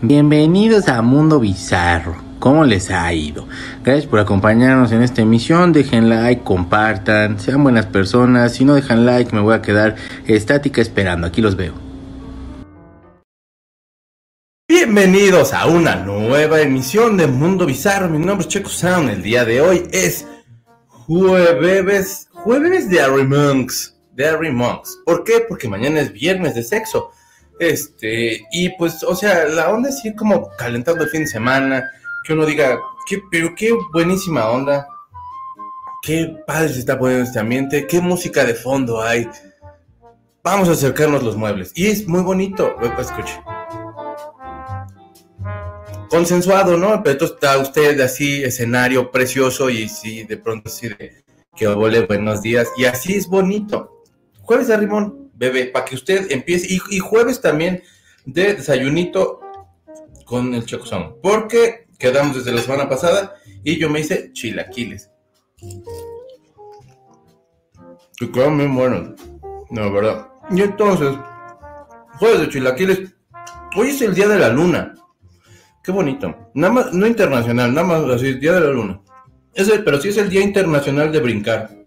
Bienvenidos a Mundo Bizarro. ¿Cómo les ha ido? Gracias por acompañarnos en esta emisión. Dejen like, compartan, sean buenas personas. Si no dejan like, me voy a quedar estática esperando. Aquí los veo. Bienvenidos a una nueva emisión de Mundo Bizarro. Mi nombre es Checo Sound. El día de hoy es jueves, jueves de Harry Monks. De Monks. ¿Por qué? Porque mañana es viernes de sexo. Este, y pues, o sea, la onda es ir como calentando el fin de semana, que uno diga, qué, pero qué buenísima onda, qué padre se está poniendo este ambiente, qué música de fondo hay. Vamos a acercarnos los muebles. Y es muy bonito, escuche. Consensuado, ¿no? Pero entonces está usted así, escenario precioso y sí, de pronto así de que ole buenos días. Y así es bonito. Jueves de Rimón, bebé, para que usted empiece. Y, jueves también de desayunito con el chocosón. Porque quedamos desde la semana pasada y yo me hice chilaquiles. Y quedaron bien buenos. No, verdad. Y entonces, jueves de chilaquiles. Hoy es el día de la luna. Qué bonito. Nada más, no internacional, nada más así, día de la luna. Pero sí es el día internacional de brincar.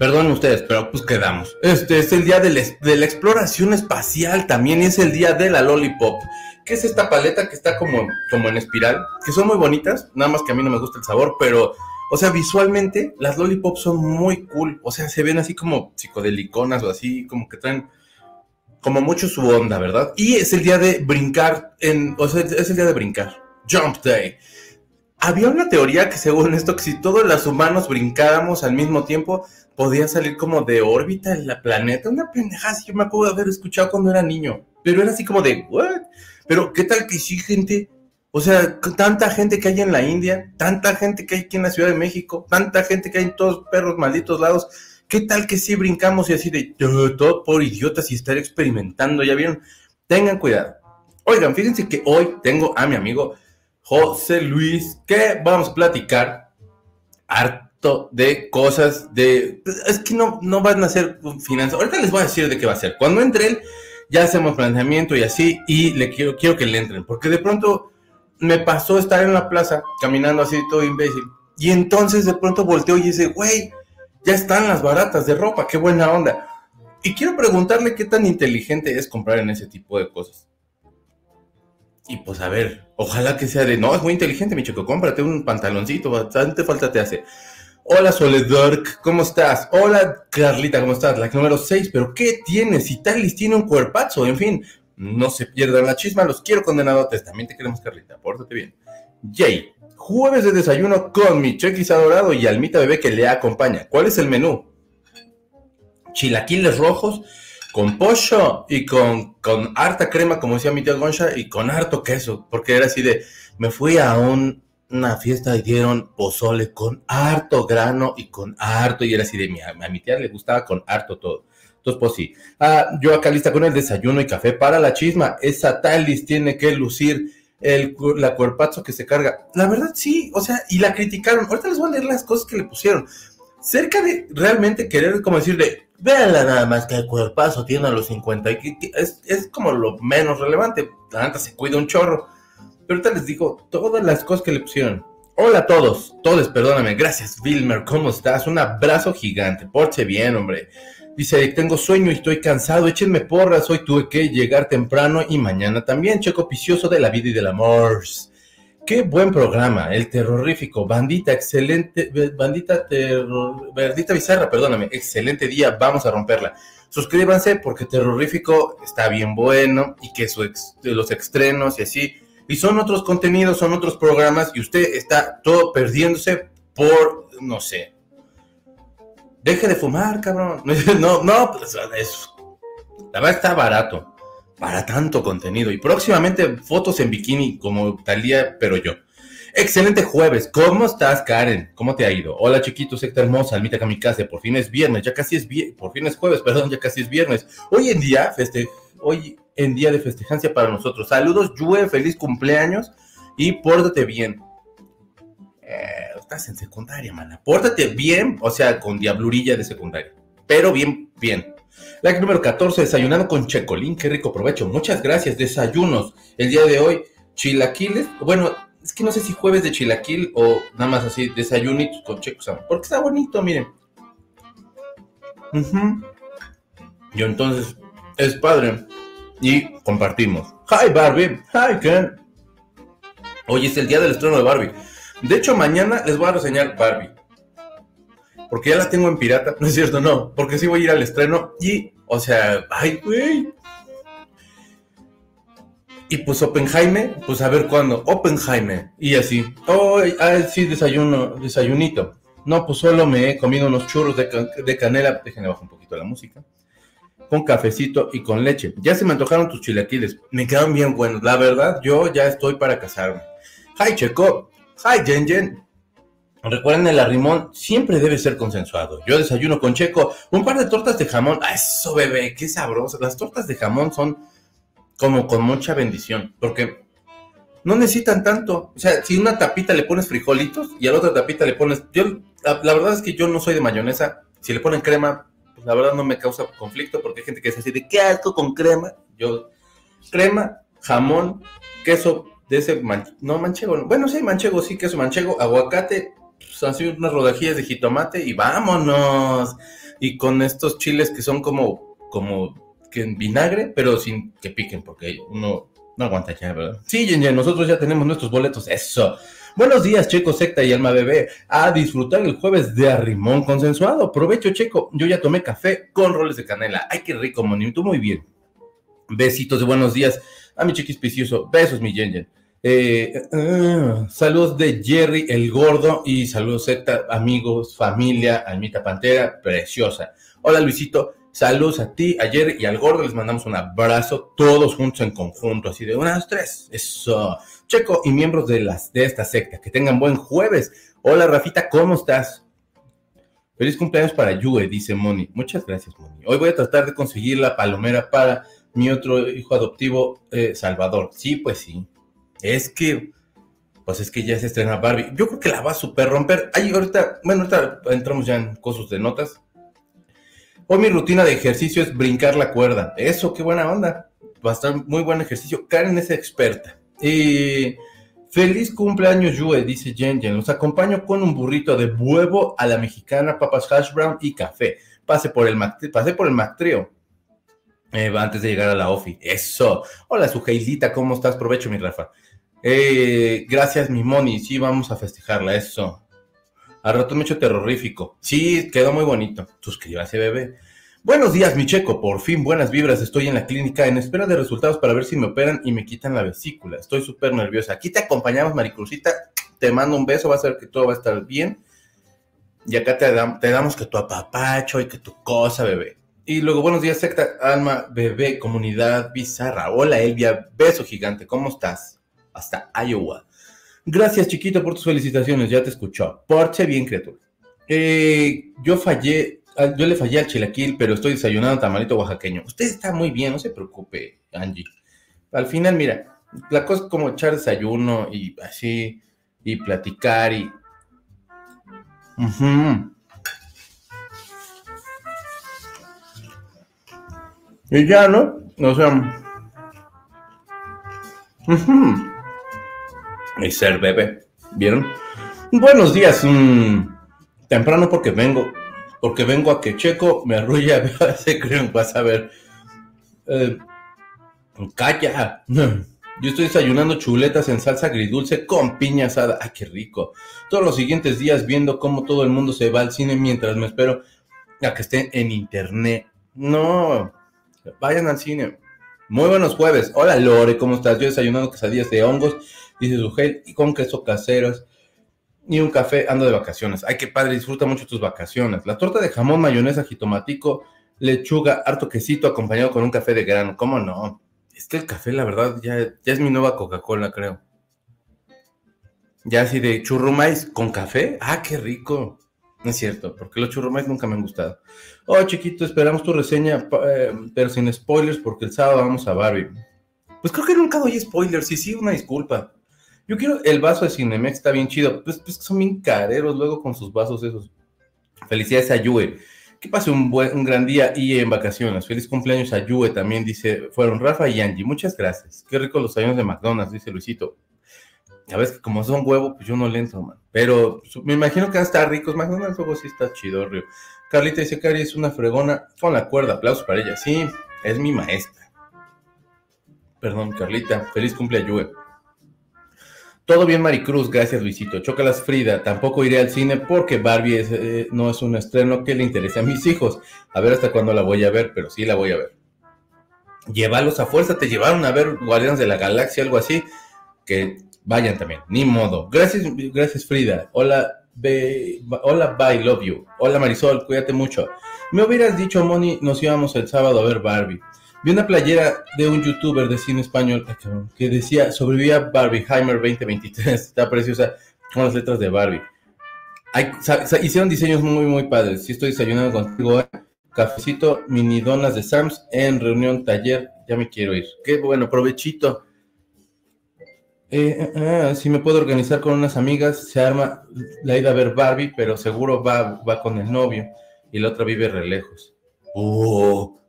Perdón ustedes, pero pues quedamos. Este es el día de, la exploración espacial, también es el día de la lollipop, que es esta paleta que está como, como en espiral, que son muy bonitas, nada más que a mí no me gusta el sabor, pero, o sea, visualmente las lollipops son muy cool, o sea, se ven así como psicodeliconas o así, como que traen como mucho su onda, ¿verdad? Y es el día de brincar, en, o sea, es el día de brincar, Jump Day. Había una teoría que según esto, que si todos los humanos brincáramos al mismo tiempo, podía salir como de órbita en la planeta. Una pendejada, yo me acuerdo de haber escuchado cuando era niño. Pero era así como de, ¿what? Pero ¿qué tal que sí, gente? O sea, tanta gente que hay en la India, tanta gente que hay aquí en la Ciudad de México, tanta gente que hay en todos perros malditos lados. ¿Qué tal que sí brincamos y así de todo por idiotas y estar experimentando? ¿Ya vieron? Tengan cuidado. Oigan, fíjense que hoy tengo a mi amigo José Luis, que vamos a platicar de cosas de... Es que no, no van a ser finanzas. Ahorita les voy a decir de qué va a ser. Cuando entre él, ya hacemos planteamiento y así, y le quiero, quiero que le entren, porque de pronto me pasó estar en la plaza, caminando así todo imbécil, y entonces de pronto volteo y dice, güey, ya están las baratas de ropa, qué buena onda. Y quiero preguntarle qué tan inteligente es comprar en ese tipo de cosas. Y pues a ver, ojalá que sea de, no, es muy inteligente, mi chico, cómprate un pantaloncito, bastante falta te hace. Hola Soledad, ¿cómo estás? Hola Carlita, ¿cómo estás? La número 6, pero ¿qué tienes? Y Talis tiene un cuerpazo, en fin, no se pierdan la chisma, los quiero condenadotes, también te queremos Carlita, pórtate bien. Jay, jueves de desayuno con mi chequis adorado y almita bebé que le acompaña. ¿Cuál es el menú? Chilaquiles rojos, con pollo y con, con harta crema, como decía mi tía Goncha, y con harto queso, porque era así de, me fui a una fiesta y dieron pozole con harto grano y con harto, y era así de, mi, a mi tía le gustaba con harto todo. Entonces, pues sí. Ah, yo acá lista con el desayuno y café para la chisma. Esa talis tiene que lucir el, la cuerpazo que se carga. La verdad, sí, o sea, y la criticaron. Ahorita les voy a leer las cosas que le pusieron. Cerca de realmente querer, como decirle, Véanla nada más que el cuerpazo tiene a los 50 y es, es como lo menos relevante. La se cuida un chorro. Pero ahorita les digo todas las cosas que le pusieron. Hola a todos, todos, perdóname. Gracias, Wilmer. ¿Cómo estás? Un abrazo gigante. Porche bien, hombre. Dice, tengo sueño y estoy cansado. Échenme porras. Hoy tuve que llegar temprano y mañana también. Checo vicioso de la vida y del amor. Qué buen programa, el terrorífico, bandita, excelente, bandita terror, bandita bizarra, perdóname, excelente día, vamos a romperla. Suscríbanse porque terrorífico está bien bueno y que su los estrenos y así, y son otros contenidos, son otros programas y usted está todo perdiéndose por, no sé. Deje de fumar, cabrón. No, no, pues es, la verdad está barato para tanto contenido. Y próximamente fotos en bikini como tal día, pero yo. Excelente jueves. ¿Cómo estás, Karen? ¿Cómo te ha ido? Hola, chiquito, secta hermosa, almita kamikaze. Por fin es viernes, ya casi es viernes. Por fin es jueves, perdón, ya casi es viernes. Hoy en día, feste hoy en día de festejancia para nosotros. Saludos, Yue, feliz cumpleaños y pórtate bien. Eh, estás en secundaria, mana. Pórtate bien, o sea, con diablurilla de secundaria. Pero bien, bien. Like número 14, desayunando con Checolín. Qué rico provecho. Muchas gracias. Desayunos. El día de hoy, chilaquiles. Bueno, es que no sé si jueves de chilaquil o nada más así, desayunitos con checo Porque está bonito, miren. Yo entonces, es padre. Y compartimos. Hi Barbie. Hi Ken. Hoy es el día del estreno de Barbie. De hecho, mañana les voy a reseñar Barbie. Porque ya la tengo en pirata. No es cierto, no. Porque sí voy a ir al estreno. Y, o sea, ay, güey. Y pues Oppenheimer, pues a ver cuándo. Oppenheimer. Y así. Oh, sí, desayuno, desayunito. No, pues solo me he comido unos churros de, de canela. Déjenme bajar un poquito la música. Con cafecito y con leche. Ya se me antojaron tus chilaquiles. Me quedan bien buenos. La verdad, yo ya estoy para casarme. Hi, Checo. Hi, Jen Jen. Recuerden, el arrimón siempre debe ser consensuado. Yo desayuno con Checo un par de tortas de jamón. ¡Ah, eso, bebé! ¡Qué sabroso! Las tortas de jamón son como con mucha bendición, porque no necesitan tanto. O sea, si una tapita le pones frijolitos y a la otra tapita le pones. Yo, la, verdad es que yo no soy de mayonesa. Si le ponen crema, pues la verdad no me causa conflicto, porque hay gente que es así de qué asco con crema. Yo, crema, jamón, queso de ese. no, manchego. Bueno, sí, manchego, sí, queso manchego, aguacate, pues así unas rodajillas de jitomate y vámonos. Y con estos chiles que son como. como que en vinagre, pero sin que piquen, porque uno no aguanta ya, ¿verdad? Sí, Yen, nosotros ya tenemos nuestros boletos, eso. Buenos días, Checo, Secta y Alma Bebé. A disfrutar el jueves de arrimón consensuado. Provecho, Checo. Yo ya tomé café con roles de canela. Ay, qué rico, monito. Muy bien. Besitos de buenos días a mi chiquis picioso. Besos, mi Yen eh, ah, saludos de Jerry el Gordo y saludos, Secta, amigos, familia, Almita Pantera, preciosa. Hola, Luisito. Saludos a ti, ayer y al gordo les mandamos un abrazo, todos juntos en conjunto, así de unas tres. Eso. Checo y miembros de, las, de esta secta, que tengan buen jueves. Hola, Rafita, ¿cómo estás? Feliz cumpleaños para Yue, dice Moni. Muchas gracias, Moni. Hoy voy a tratar de conseguir la palomera para mi otro hijo adoptivo, eh, Salvador. Sí, pues sí. Es que, pues es que ya se estrena Barbie. Yo creo que la va a super romper. Ay, ahorita, bueno, ahorita entramos ya en cosas de notas. Hoy mi rutina de ejercicio es brincar la cuerda. Eso, qué buena onda. Va a estar muy buen ejercicio. Karen es experta. Y feliz cumpleaños, Yue, dice Jen Jen. Los acompaño con un burrito de huevo a la mexicana, papas hash brown y café. Pase por el, pasé por el. Eh, antes de llegar a la OFI. Eso. Hola, Sujeilita, ¿cómo estás? Provecho, mi Rafa. Eh, gracias, mi Moni. Sí, vamos a festejarla. Eso. Al rato me hecho terrorífico. Sí, quedó muy bonito. Suscríbase, bebé. Buenos días, mi checo. Por fin, buenas vibras. Estoy en la clínica en espera de resultados para ver si me operan y me quitan la vesícula. Estoy súper nerviosa. Aquí te acompañamos, Maricruzita. Te mando un beso. Va a ser que todo va a estar bien. Y acá te, damos que tu apapacho y que tu cosa, bebé. Y luego, buenos días, secta, alma, bebé, comunidad bizarra. Hola, Elvia. Beso gigante. ¿Cómo estás? Hasta Iowa. Gracias, chiquito, por tus felicitaciones. Ya te escuchó. Porche bien, criatura. Eh, yo fallé, yo le fallé al chilaquil, pero estoy desayunando tamalito oaxaqueño. Usted está muy bien, no se preocupe, Angie. Al final, mira, la cosa es como echar desayuno y así, y platicar y. Y ya, ¿no? O sea. y ser bebé. ¿Vieron? Buenos días. Mm, temprano porque vengo. Porque vengo a que Checo me arrulla. Se creen, vas a ver. Eh, calla. Yo estoy desayunando chuletas en salsa agridulce con piña asada. ¡Ay, qué rico! Todos los siguientes días viendo cómo todo el mundo se va al cine mientras me espero a que estén en internet. No, vayan al cine. Muy buenos jueves. Hola Lore, ¿cómo estás? Yo desayunando quesadillas de hongos dice Sujel, y con queso caseros y un café, ando de vacaciones. Ay, qué padre, disfruta mucho tus vacaciones. La torta de jamón, mayonesa, jitomatico, lechuga, harto quesito acompañado con un café de grano. ¿Cómo no? Es que el café, la verdad, ya, ya es mi nueva Coca-Cola, creo. Ya así de churrumais con café. Ah, qué rico. No es cierto, porque los churrumais nunca me han gustado. Oh, chiquito, esperamos tu reseña, eh, pero sin spoilers, porque el sábado vamos a Barbie. Pues creo que nunca doy spoilers, y sí, una disculpa. Yo quiero el vaso de Cinemex, está bien chido. Pues, pues son bien careros luego con sus vasos esos. Felicidades a Yue. Que pase un, buen, gran día y en vacaciones. Feliz cumpleaños a Yue también, dice, fueron Rafa y Angie. Muchas gracias. Qué rico los años de McDonald's, dice Luisito. A veces, como son huevo, pues yo no le entro, man. Pero me imagino que van a estar ricos. McDonald's luego sí está chido, Río. Carlita dice, Cari es una fregona con la cuerda. Aplausos para ella. Sí, es mi maestra. Perdón, Carlita. Feliz cumpleaños, todo bien, Maricruz, gracias Luisito. Chócalas Frida, tampoco iré al cine porque Barbie eh, no es un estreno que le interese a mis hijos. A ver hasta cuándo la voy a ver, pero sí la voy a ver. Llévalos a fuerza, te llevaron a ver Guardianes de la Galaxia, algo así, que vayan también, ni modo. Gracias, gracias Frida. Hola, hola, bye, love you. Hola Marisol, cuídate mucho. Me hubieras dicho, Moni, nos íbamos el sábado a ver Barbie. Vi una playera de un youtuber de cine español que decía sobrevivía Barbieheimer 2023. Está preciosa con las letras de Barbie. hicieron diseños muy, muy padres. Si estoy desayunando contigo, ¿eh? cafecito, mini donas de Sams en reunión taller. Ya me quiero ir. Qué bueno, provechito. Eh, eh, si me puedo organizar con unas amigas, se arma la ida a ver Barbie, pero seguro va, va con el novio y la otra vive re lejos. Oh,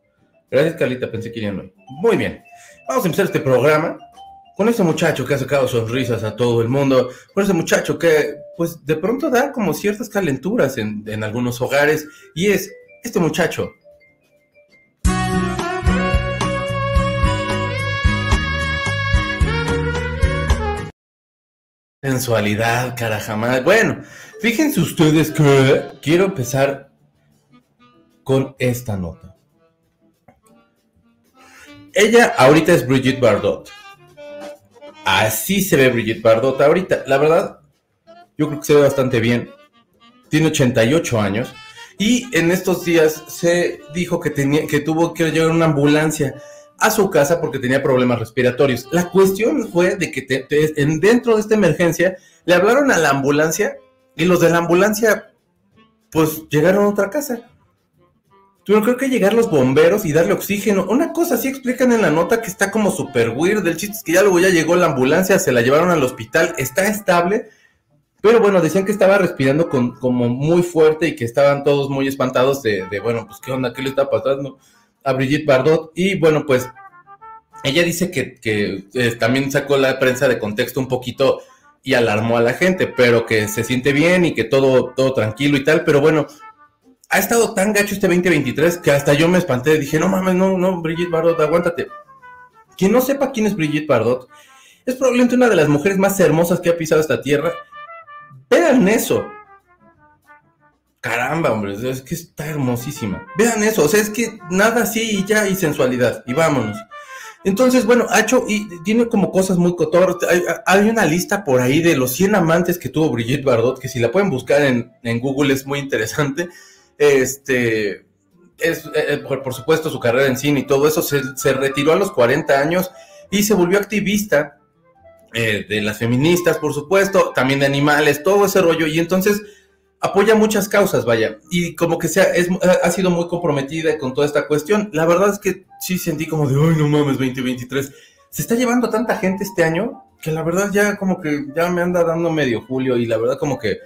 Gracias, Carlita, pensé que irían hoy. Muy bien, vamos a empezar este programa con ese muchacho que ha sacado sonrisas a todo el mundo, con ese muchacho que, pues, de pronto da como ciertas calenturas en, en algunos hogares, y es este muchacho. Sensualidad, carajamás. Bueno, fíjense ustedes que quiero empezar con esta nota. Ella ahorita es Brigitte Bardot. Así se ve Brigitte Bardot ahorita. La verdad, yo creo que se ve bastante bien. Tiene 88 años. Y en estos días se dijo que, tenía, que tuvo que llevar una ambulancia a su casa porque tenía problemas respiratorios. La cuestión fue de que dentro de esta emergencia le hablaron a la ambulancia y los de la ambulancia pues llegaron a otra casa. Tuvieron creo que llegar los bomberos y darle oxígeno. Una cosa así explican en la nota que está como super weird. El chiste es que ya luego ya llegó la ambulancia, se la llevaron al hospital, está estable. Pero bueno, decían que estaba respirando con, como muy fuerte y que estaban todos muy espantados de, bueno, pues qué onda, qué le está pasando a Brigitte Bardot. Y bueno, pues ella dice que, que eh, también sacó la prensa de contexto un poquito y alarmó a la gente, pero que se siente bien y que todo, todo tranquilo y tal. Pero bueno, ha estado tan gacho este 2023 que hasta yo me espanté. Dije, no mames, no, no, Brigitte Bardot, aguántate. Quien no sepa quién es Brigitte Bardot, es probablemente una de las mujeres más hermosas que ha pisado esta tierra. Vean eso. Caramba, hombre, es que está hermosísima. Vean eso, o sea, es que nada así y ya, y sensualidad, y vámonos. Entonces, bueno, ha hecho y tiene como cosas muy cotorras. Hay, una lista por ahí de los 100 amantes que tuvo Brigitte Bardot, que si la pueden buscar en, en Google es muy interesante. Este, es, eh, por, supuesto, su carrera en cine y todo eso, se, retiró a los 40 años y se volvió activista eh, de las feministas, por supuesto, también de animales, todo ese rollo, y entonces apoya muchas causas, vaya, y como que sea, es, ha sido muy comprometida con toda esta cuestión. La verdad es que sí sentí como de, ay, no mames, 2023. Se está llevando tanta gente este año que la verdad ya como que ya me anda dando medio julio y la verdad como que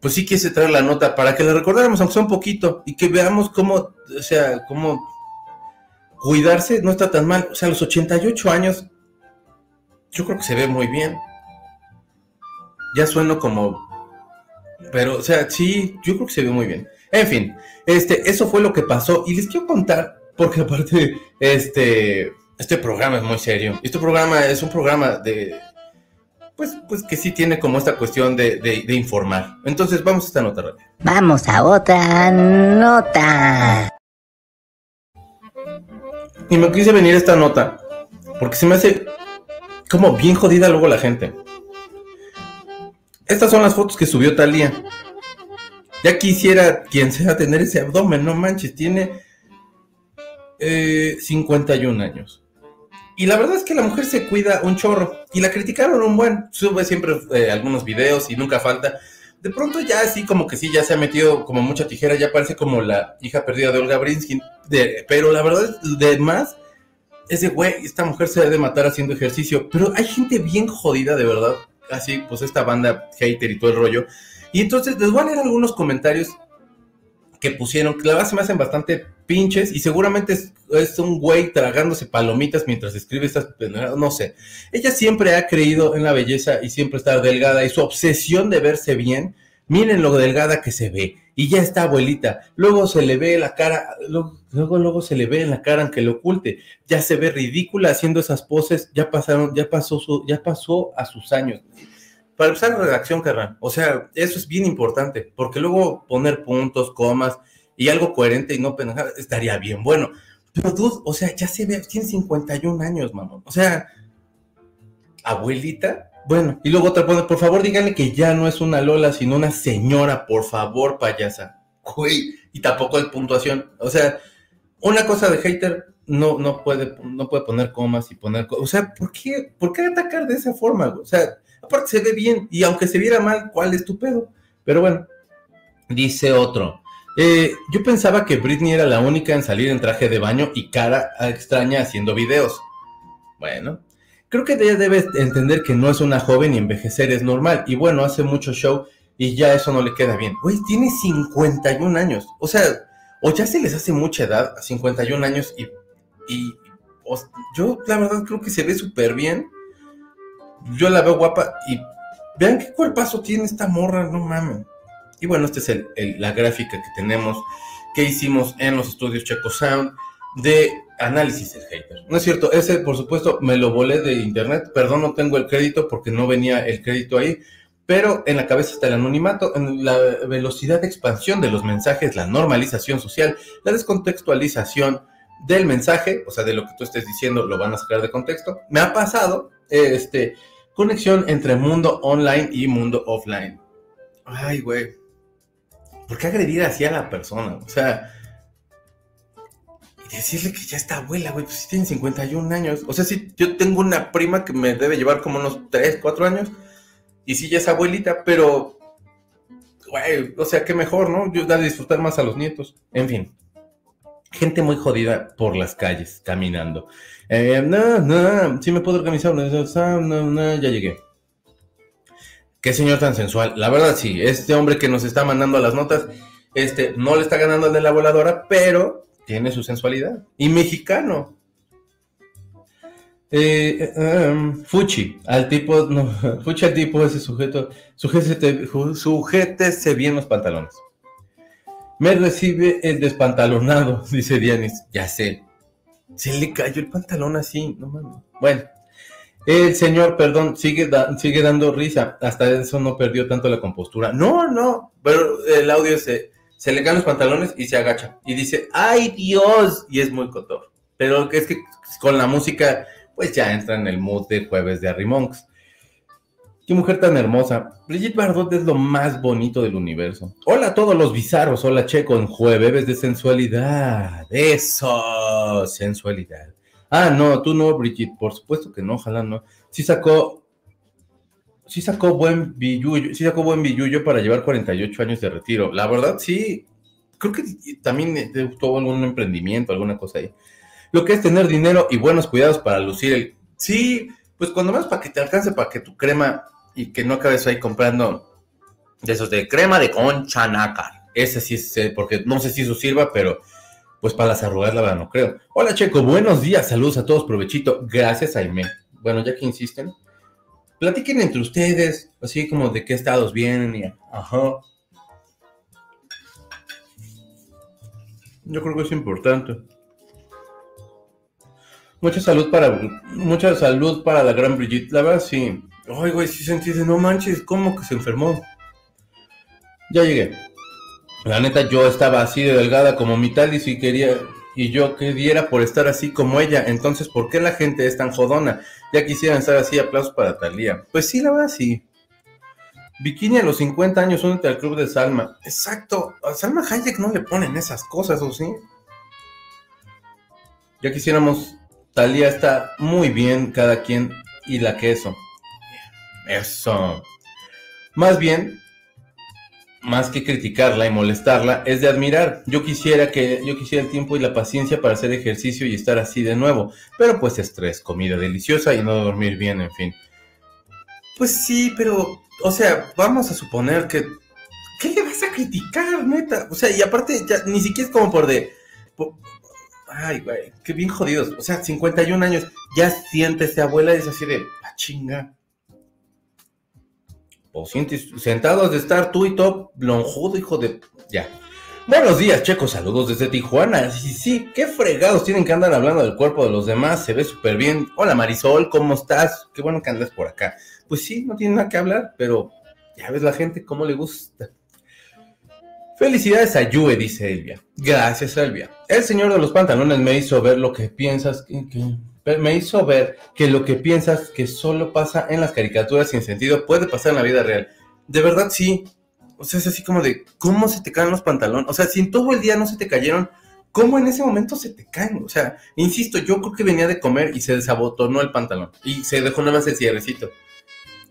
pues sí quise traer la nota para que le recordáramos, aunque sea un poquito, y que veamos cómo, o sea, cómo cuidarse no está tan mal. O sea, a los 88 años, yo creo que se ve muy bien. Ya sueno como. Pero, o sea, sí, yo creo que se ve muy bien. En fin, este, eso fue lo que pasó. Y les quiero contar, porque aparte, este, este programa es muy serio. Este programa es un programa de, pues, pues que sí tiene como esta cuestión de, informar. Entonces, vamos a esta nota rápida. Vamos a otra nota. Y me quise venir esta nota porque se me hace como bien jodida luego la gente. Estas son las fotos que subió Talía. Ya quisiera quien sea tener ese abdomen, no manches, tiene 51 eh, años. Y la verdad es que la mujer se cuida un chorro. Y la criticaron un buen. Sube siempre eh, algunos videos y nunca falta. De pronto ya así como que sí, ya se ha metido como mucha tijera, ya parece como la hija perdida de Olga Brinsky. pero la verdad, de más, es de, güey, esta mujer se debe matar haciendo ejercicio. Pero hay gente bien jodida, de verdad. Así, pues esta banda hater y todo el rollo. Y entonces les voy a leer algunos comentarios que pusieron, que la verdad se me hacen bastante pinches y seguramente es, un güey tragándose palomitas mientras escribe estas no sé. Ella siempre ha creído en la belleza y siempre está delgada y su obsesión de verse bien, miren lo delgada que se ve y ya está abuelita. Luego se le ve la cara, luego, luego, se le ve en la cara aunque lo oculte. Ya se ve ridícula haciendo esas poses, ya pasaron, ya pasó su, ya pasó a sus años. Para usar redacción, carnal. O sea, eso es bien importante, porque luego poner puntos, comas y algo coherente y no pendejada estaría bien bueno. Pero tú, o sea, ya se ve, tiene 51 años, mamón. O sea, abuelita. Bueno, y luego otra, por favor, díganle que ya no es una Lola, sino una señora, por favor, payasa. Güey, y tampoco hay puntuación. O sea, una cosa de hater no, no, puede, no puede poner comas y poner. O sea, ¿por qué, ¿por qué atacar de esa forma? O sea, aparte se ve bien, y aunque se viera mal, ¿cuál es tu pedo? Pero bueno, dice otro. Eh, yo pensaba que Britney era la única en salir en traje de baño y cara extraña haciendo videos. Bueno, creo que ella debe entender que no es una joven y envejecer es normal. Y bueno, hace mucho show y ya eso no le queda bien. Güey, tiene 51 años. O sea, o ya se les hace mucha edad a 51 años y, y yo la verdad creo que se ve súper bien yo la veo guapa y vean qué cuerpazo tiene esta morra, no mames. Y bueno, esta es el, la gráfica que tenemos, que hicimos en los estudios Checo Sound de análisis del hater. No es cierto, ese por supuesto me lo volé de internet, perdón, no tengo el crédito porque no venía el crédito ahí, pero en la cabeza está el anonimato, la velocidad de expansión de los mensajes, la normalización social, la descontextualización del mensaje, o sea, de lo que tú estés diciendo lo van a sacar de contexto. Me ha pasado, este, conexión entre mundo online y mundo offline. Ay, güey. ¿Por qué agredir así a la persona? O sea, y decirle que ya está abuela, güey, pues si tiene 51 años. O sea, si yo tengo una prima que me debe llevar como unos 3, 4 años, y sí ya es abuelita, pero, güey, o sea, qué mejor, ¿no? Yo da disfrutar más a los nietos. En fin, gente muy jodida por las calles, caminando. Eh, no, no, sí me puedo organizar. No, no, ya llegué. Qué señor tan sensual. La verdad, sí, este hombre que nos está mandando las notas, este, no le está ganando el de la voladora, pero tiene su sensualidad. Y mexicano. Eh, um, Fuchi, al tipo, no, Fuchi al tipo, ese sujeto, sujétese, sujétese bien los pantalones. Me recibe el despantalonado, dice Dianis. Ya sé, se le cayó el pantalón así, no mames. Bueno, el señor, perdón, sigue, sigue dando risa. Hasta eso no perdió tanto la compostura. No, no, pero el audio se, se le caen los pantalones y se agacha. Y dice, ¡ay Dios! Y es muy cotor. Pero es que con la música, pues ya entra en el mood de jueves de Arrimonks. Qué mujer tan hermosa. Brigitte Bardot es lo más bonito del universo. Hola a todos los bizarros. Hola Checo en jueves de sensualidad. Eso, sensualidad. Ah, no, tú no, Brigitte. Por supuesto que no, ojalá no. Sí sacó. Sí sacó buen billuyo. Sí sacó buen billuyo para llevar 48 años de retiro. La verdad, sí. Creo que también tuvo algún emprendimiento, alguna cosa ahí. Lo que es tener dinero y buenos cuidados para lucir el. Sí, pues cuando más para que te alcance, para que tu crema y que no acabes ahí comprando de esos de crema de concha nácar. Ese sí es, porque no sé si eso sirva, pero pues para las arrugas la verdad no creo. Hola Checo, buenos días, saludos a todos, provechito. Gracias Jaime. Bueno, ya que insisten, platiquen entre ustedes, así como de qué estados vienen y ajá. Yo creo que es importante. Mucha salud para mucha salud para la gran Brigitte. La verdad sí. Ay, güey, si sentí no manches, ¿cómo que se enfermó? Ya llegué. La neta, yo estaba así de delgada como mi tal y quería, y yo quería por estar así como ella. Entonces, ¿por qué la gente es tan jodona? Ya quisieran estar así, aplausos para Talía. Pues sí, la verdad, sí. Bikini a los 50 años, únete al club de Salma. Exacto, a Salma Hayek no le ponen esas cosas, ¿o sí? Ya quisiéramos, Talía está muy bien, cada quien, y la queso. Eso. Más bien, más que criticarla y molestarla, es de admirar. Yo quisiera que yo quisiera el tiempo y la paciencia para hacer ejercicio y estar así de nuevo, pero pues estrés, comida deliciosa y no dormir bien, en fin. Pues sí, pero o sea, vamos a suponer que ¿qué le vas a criticar, neta. O sea, y aparte, ya ni siquiera es como por de. ay, güey, qué bien jodidos. O sea, 51 años, ya siéntese, abuela, y es así de. La chinga. O sientes sentados de estar tú y todo lonjudo, hijo de. Ya. Buenos días, checos. Saludos desde Tijuana. Sí, sí, qué fregados tienen que andar hablando del cuerpo de los demás. Se ve súper bien. Hola, Marisol, ¿cómo estás? Qué bueno que andas por acá. Pues sí, no tiene nada que hablar, pero ya ves la gente cómo le gusta. Felicidades a Yue, dice Elvia. Gracias, Elvia. El señor de los pantalones me hizo ver lo que piensas que, que- me hizo ver que lo que piensas que solo pasa en las caricaturas sin sentido puede pasar en la vida real. De verdad sí. O sea, es así como de cómo se te caen los pantalones. O sea, si en todo el día no se te cayeron, ¿cómo en ese momento se te caen? O sea, insisto, yo creo que venía de comer y se desabotonó el pantalón y se dejó nada más el cierrecito.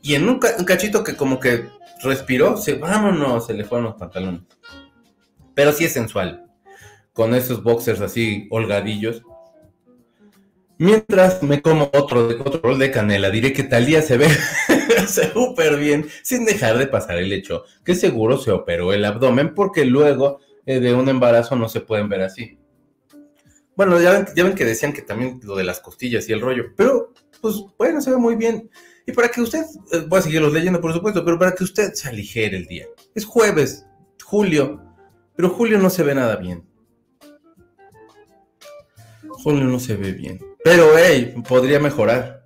Y en un, ca- un cachito que como que respiró, se vámonos, se le fueron los pantalones. Pero sí es sensual. Con esos boxers así holgadillos. Mientras me como otro, de- otro rol de canela, diré que Talía se ve súper bien, sin dejar de pasar el hecho que seguro se operó el abdomen porque luego eh, de un embarazo no se pueden ver así. Bueno, ya ven, ya ven que decían que también lo de las costillas y el rollo, pero pues bueno, se ve muy bien. Y para que usted, eh, voy a seguirlos leyendo por supuesto, pero para que usted se aligere el día. Es jueves, julio, pero julio no se ve nada bien. No se ve bien. Pero, hey, podría mejorar.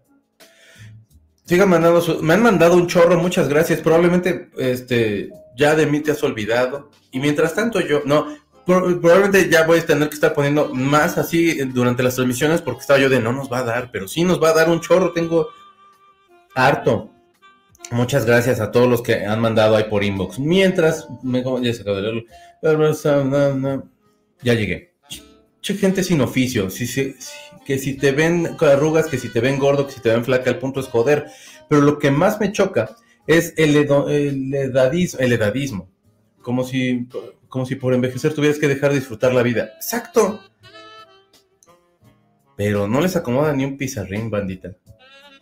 Sigan mandando su- me han mandado un chorro, muchas gracias. Probablemente este ya de mí te has olvidado. Y mientras tanto yo, no, pro- probablemente ya voy a tener que estar poniendo más así durante las transmisiones porque estaba yo de no nos va a dar, pero sí nos va a dar un chorro, tengo harto. Muchas gracias a todos los que han mandado ahí por inbox. Mientras, me, ya se. Ya llegué. Che, gente sin oficio. Que si te ven arrugas, que si te ven gordo, que si te ven flaca, el punto es joder. Pero lo que más me choca es el edadismo, el edadismo. Como si, como si por envejecer tuvieras que dejar de disfrutar la vida. Exacto. Pero no les acomoda ni un pizarrín, bandita.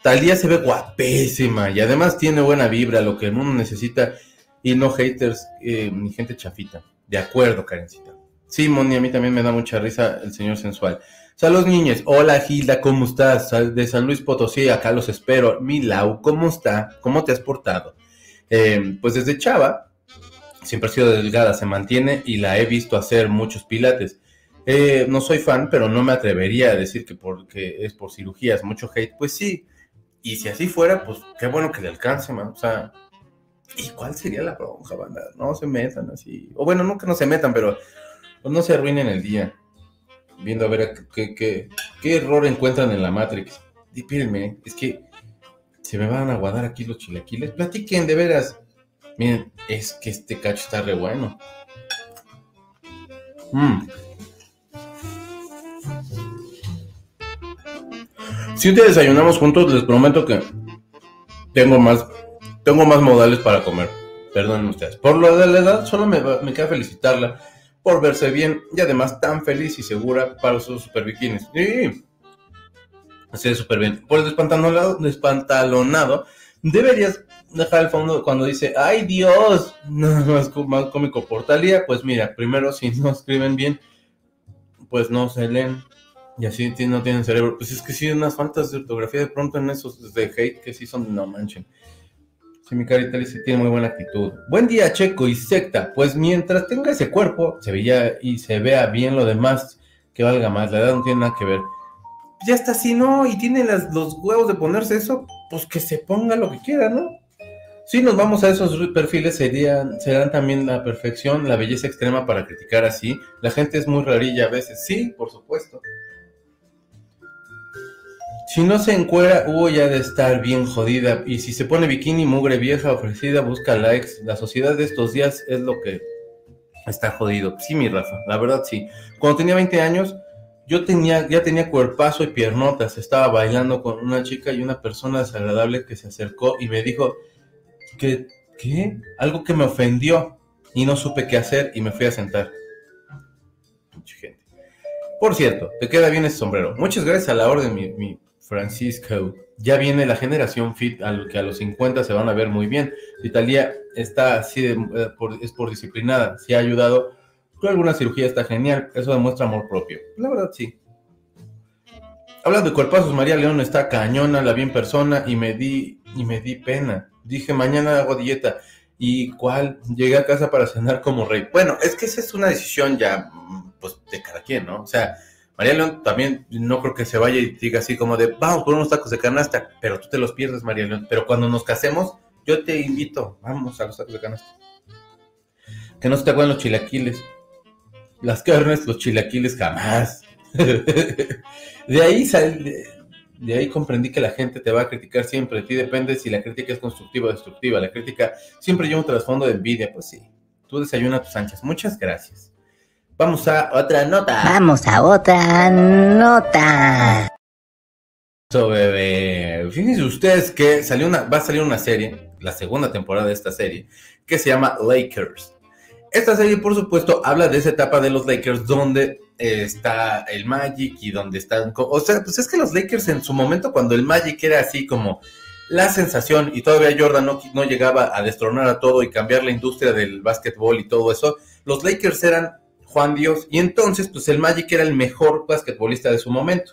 Talía se ve guapísima y además tiene buena vibra, lo que el mundo necesita, y no haters eh, ni gente chafita. De acuerdo, Karencita. Sí, Moni, a mí también me da mucha risa el señor sensual. Saludos, niñes. Hola, Gilda, ¿cómo estás? De San Luis Potosí, acá los espero. Milau, ¿cómo está? ¿Cómo te has portado? Eh, pues desde Chava, siempre ha sido delgada, se mantiene y la he visto hacer muchos pilates. Eh, no soy fan, pero no me atrevería a decir que porque es por cirugías, mucho hate. Pues sí, y si así fuera, pues qué bueno que le alcance, man. O sea, ¿y cuál sería la bronca, banda? No se metan así. O bueno, no que no se metan, pero pues no se arruinen el día. Viendo a ver qué, qué, error encuentran en la Matrix. Dípírenme, es que se me van a aguadar aquí los chilaquiles. Platiquen, de veras. Miren, es que este cacho está re bueno. Mm. Si día desayunamos juntos, les prometo que tengo más, tengo más modales para comer. Perdonen ustedes. Por lo de la edad, solo me, me queda felicitarla por verse bien y además tan feliz y segura para sus super bikinis. Sí, se ve súper bien. Por el despantalonado, despantalonado, deberías dejar el fondo cuando dice, ¡ay Dios! Nada más, más cómico por Talía. Pues mira, primero, si no escriben bien, pues no se leen. Y así no tienen cerebro. Pues es que sí, unas faltas de ortografía de pronto en esos de hate que sí son, no manchen. Sí, mi carita sí tiene muy buena actitud. Buen día, Checo y secta. Pues mientras tenga ese cuerpo, se veía y se vea bien lo demás, que valga más. La edad no tiene nada que ver. Ya está así, ¿no? Y tiene los huevos de ponerse eso, pues que se ponga lo que quiera, ¿no? Si nos vamos a esos perfiles, serían, serán también la perfección, la belleza extrema para criticar así. La gente es muy rarilla a veces, sí, por supuesto. Si no se encuera, hubo ya de estar bien jodida. Y si se pone bikini, mugre vieja ofrecida, busca likes. La sociedad de estos días es lo que está jodido. Sí, mi Rafa, la verdad sí. Cuando tenía 20 años, yo tenía, ya tenía cuerpazo y piernotas. Estaba bailando con una chica y una persona desagradable que se acercó y me dijo que, ¿qué? Algo que me ofendió y no supe qué hacer y me fui a sentar. Pinche gente. Por cierto, te queda bien ese sombrero. Muchas gracias a la orden, mi, mi Francisco. Ya viene la generación fit, a lo que a los 50 se van a ver muy bien. Italia está así, de, eh, por, es por disciplinada, si ha ayudado. Con alguna cirugía está genial, eso demuestra amor propio. La verdad, sí. Hablando de cuerpazos, María León está cañona, la bien persona, y me di, y me di pena. Dije, mañana hago dieta. ¿Y cuál? Llegué a casa para cenar como rey. Bueno, es que esa es una decisión ya, pues, de cada quien, ¿no? O sea, María León también no creo que se vaya y diga así como de, vamos por unos tacos de canasta, pero tú te los pierdes, María León. Pero cuando nos casemos, yo te invito, vamos a los tacos de canasta. Que no se te acuerden los chilaquiles. Las carnes, los chilaquiles, jamás. de ahí de, de ahí comprendí que la gente te va a criticar siempre. De ti depende si la crítica es constructiva o destructiva. La crítica siempre lleva un trasfondo de envidia. Pues sí, tú desayuna tus anchas. Muchas gracias. Vamos a otra nota. Vamos a otra nota. So, bebé. Fíjense ustedes que salió una, va a salir una serie, la segunda temporada de esta serie, que se llama Lakers. Esta serie, por supuesto, habla de esa etapa de los Lakers donde eh, está el Magic y donde están... O sea, pues es que los Lakers en su momento, cuando el Magic era así como la sensación y todavía Jordan no, no llegaba a destronar a todo y cambiar la industria del básquetbol y todo eso, los Lakers eran Juan Dios, y entonces pues el Magic era el mejor basquetbolista de su momento.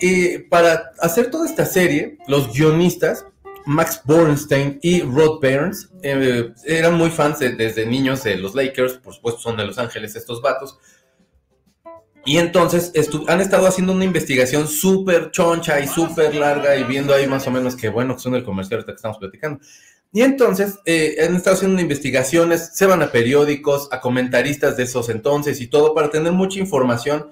Y para hacer toda esta serie, los guionistas, Max Bornstein y Rod Barnes, eh, eran muy fans desde niños de los Lakers, por supuesto son de Los Ángeles estos vatos, y entonces han estado haciendo una investigación súper choncha y súper larga y viendo ahí más o menos que, bueno, que son el comercial que estamos platicando. Y entonces eh, han estado haciendo investigaciones, se van a periódicos, a comentaristas de esos entonces y todo para tener mucha información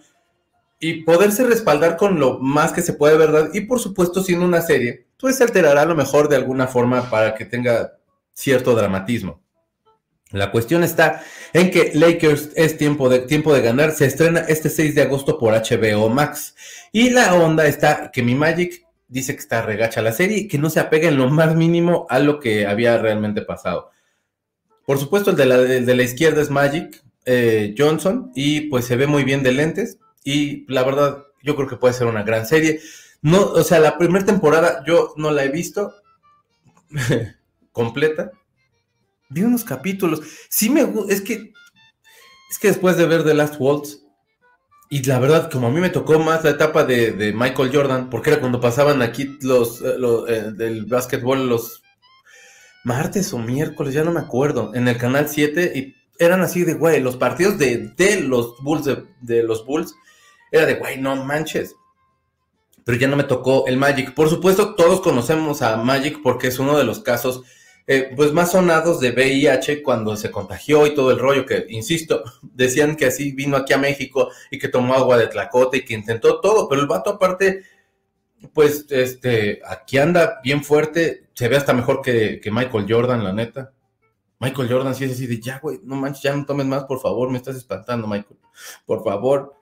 y poderse respaldar con lo más que se puede, ¿verdad? Y por supuesto, siendo una serie, pues se alterará a lo mejor de alguna forma para que tenga cierto dramatismo. La cuestión está en que Lakers es tiempo de, tiempo de ganar, se estrena este 6 de agosto por HBO Max. Y la onda está que mi Magic dice que está regacha la serie y que no se apega en lo más mínimo a lo que había realmente pasado. Por supuesto, el de la, de la izquierda es Magic eh, Johnson y pues se ve muy bien de lentes y la verdad yo creo que puede ser una gran serie. No, o sea, la primera temporada yo no la he visto completa. Vi unos capítulos. Sí me es que es que después de ver The Last Waltz y la verdad, como a mí me tocó más la etapa de, Michael Jordan, porque era cuando pasaban aquí los, eh, eh, del básquetbol los martes o miércoles, ya no me acuerdo, en el canal 7, y eran así de, güey, los partidos de, los Bulls, de, los Bulls, era de, güey, no manches. Pero ya no me tocó el Magic. Por supuesto, todos conocemos a Magic porque es uno de los casos eh, pues más sonados de VIH cuando se contagió y todo el rollo que, insisto, decían que así vino aquí a México y que tomó agua de tlacote y que intentó todo, pero el vato aparte, pues, este, aquí anda bien fuerte, se ve hasta mejor que, Michael Jordan, la neta. Michael Jordan sí es así de, ya, güey, no manches, ya no tomes más, por favor, me estás espantando, Michael, por favor.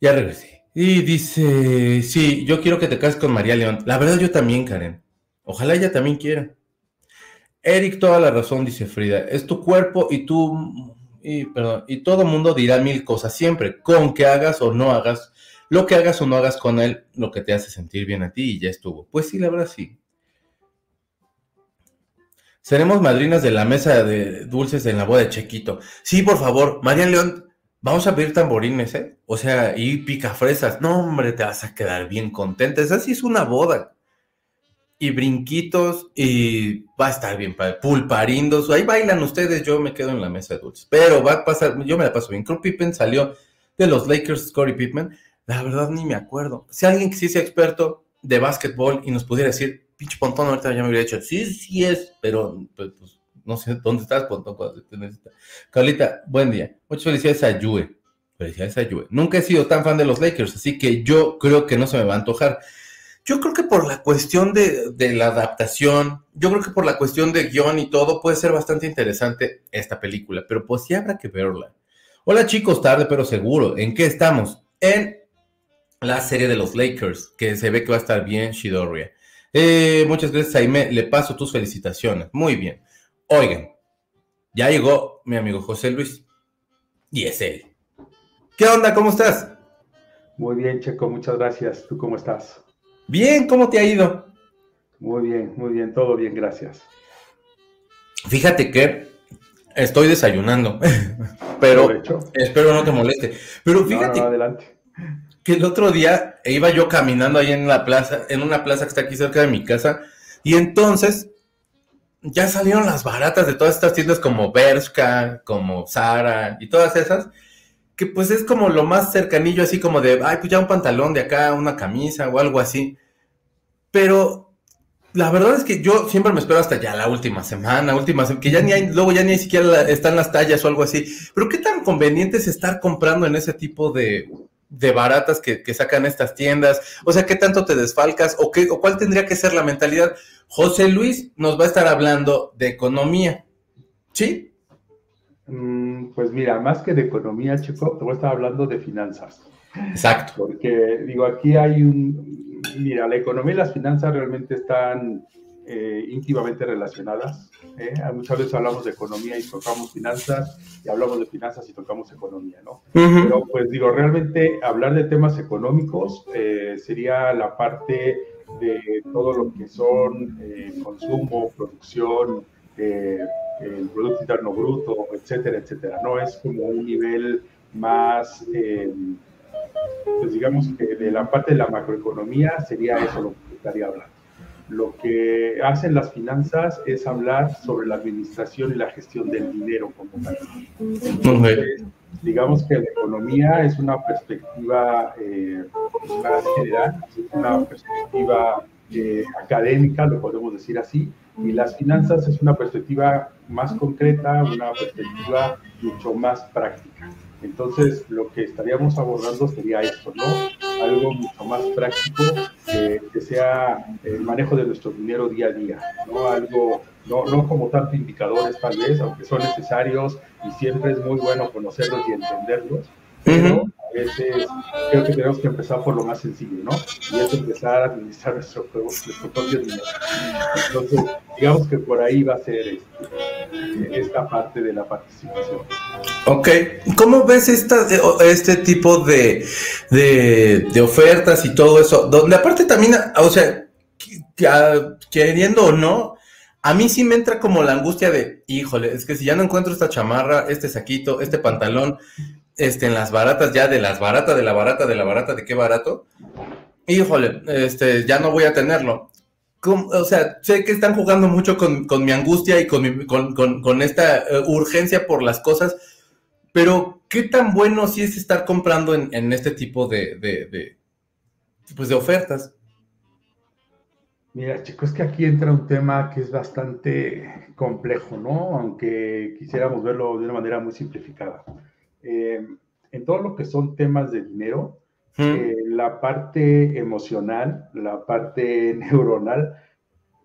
Ya regresé. Y dice, sí, yo quiero que te cases con María León. La verdad yo también, Karen. Ojalá ella también quiera. Eric, toda la razón, dice Frida. Es tu cuerpo y tú, y, perdón, y todo mundo dirá mil cosas siempre, con que hagas o no hagas, lo que hagas o no hagas con él, lo que te hace sentir bien a ti y ya estuvo. Pues sí, la verdad sí. Seremos madrinas de la mesa de dulces en la boda de Chequito. Sí, por favor, María León, vamos a pedir tamborines, ¿eh? O sea, y picafresas. No, hombre, te vas a quedar bien contenta. Esa sí es una boda y brinquitos y va a estar bien padre. Pulparindos, ahí bailan ustedes, yo me quedo en la mesa de dulces. Pero va a pasar, yo me la paso bien. Cruz Pippen salió de los Lakers, Scottie Pippen. La verdad ni me acuerdo. Si alguien que sí sea experto de básquetbol y nos pudiera decir, pinche Pontón, ahorita ya me hubiera dicho, sí, sí es, pero pues, pues no sé dónde estás, Pontón, cuando te Carlita, buen día. Muchas felicidades a Yue. Felicidades a Yue. Nunca he sido tan fan de los Lakers, así que yo creo que no se me va a antojar. Yo creo que por la cuestión de, la adaptación, yo creo que por la cuestión de guion y todo, puede ser bastante interesante esta película, pero pues sí habrá que verla. Hola chicos, tarde pero seguro. ¿En qué estamos? En la serie de los Lakers, que se ve que va a estar bien, Shidoria. Eh, muchas gracias, Jaime. Le paso tus felicitaciones. Muy bien. Oigan, ya llegó mi amigo José Luis. Y es él. ¿Qué onda? ¿Cómo estás? Muy bien, Checo, muchas gracias. ¿Tú cómo estás? Bien, ¿cómo te ha ido? Muy bien, muy bien, todo bien, gracias. Fíjate que estoy desayunando, pero espero no te moleste. Pero fíjate adelante. que el otro día iba yo caminando ahí en la plaza, en una plaza que está aquí cerca de mi casa, y entonces ya salieron las baratas de todas estas tiendas como Bershka, como Zara y todas esas, que pues es como lo más cercanillo, así como de, ay, pues ya un pantalón de acá, una camisa o algo así. Pero la verdad es que yo siempre me espero hasta ya la última semana, última semana, que ya ni hay, luego ya ni siquiera están las tallas o algo así. Pero qué tan conveniente es estar comprando en ese tipo de, de baratas que, que, sacan estas tiendas? O sea, ¿qué tanto te desfalcas? ¿O, qué, ¿O cuál tendría que ser la mentalidad? José Luis nos va a estar hablando de economía. ¿Sí? Mm, pues mira, más que de economía, chico, te voy a estar hablando de finanzas. Exacto. Porque digo, aquí hay un... Mira, la economía y las finanzas realmente están eh, íntimamente relacionadas. ¿eh? Muchas veces hablamos de economía y tocamos finanzas, y hablamos de finanzas y tocamos economía, ¿no? Pero pues digo, realmente hablar de temas económicos eh, sería la parte de todo lo que son consumo, producción, el Producto Interno Bruto, etcétera, etcétera, ¿no? Es como un nivel más pues digamos que de la parte de la macroeconomía sería eso lo que estaría hablando. Lo que hacen las finanzas es hablar sobre la administración y la gestión del dinero como tal. Entonces, digamos que la economía es una perspectiva eh, más general, una perspectiva eh, académica, lo podemos decir así, y las finanzas es una perspectiva más concreta, una perspectiva mucho más práctica. Entonces, lo que estaríamos abordando sería esto, ¿no? Algo mucho más práctico, que sea el manejo de nuestro dinero día a día, ¿no? Algo, no, no como tanto indicadores tal vez, aunque son necesarios y siempre es muy bueno conocerlos y entenderlos, pero a veces creo que tenemos que empezar por lo más sencillo, ¿no? Y es empezar a administrar nuestro, nuestro propio dinero. Entonces, digamos que por ahí va a ser este, esta parte de la participación. Ok, ¿cómo ves esta, este tipo de, de, ofertas y todo eso? Donde aparte también, o sea, queriendo o no, a mí sí me entra como la angustia de, híjole, es que si ya no encuentro esta chamarra, este saquito, este pantalón, este, en las baratas ya, de las baratas, de la barata, de la barata, de qué barato, híjole, este, ya no voy a tenerlo. o sea, sé que están jugando mucho con, mi angustia y con, con, esta eh, urgencia por las cosas, pero ¿qué tan bueno sí es estar comprando en, este tipo de, de, pues de ofertas? Mira, chicos, es que aquí entra un tema que es bastante complejo, ¿no? Aunque quisiéramos verlo de una manera muy simplificada. Eh, en todo lo que son temas de dinero, eh, la parte emocional, la parte neuronal,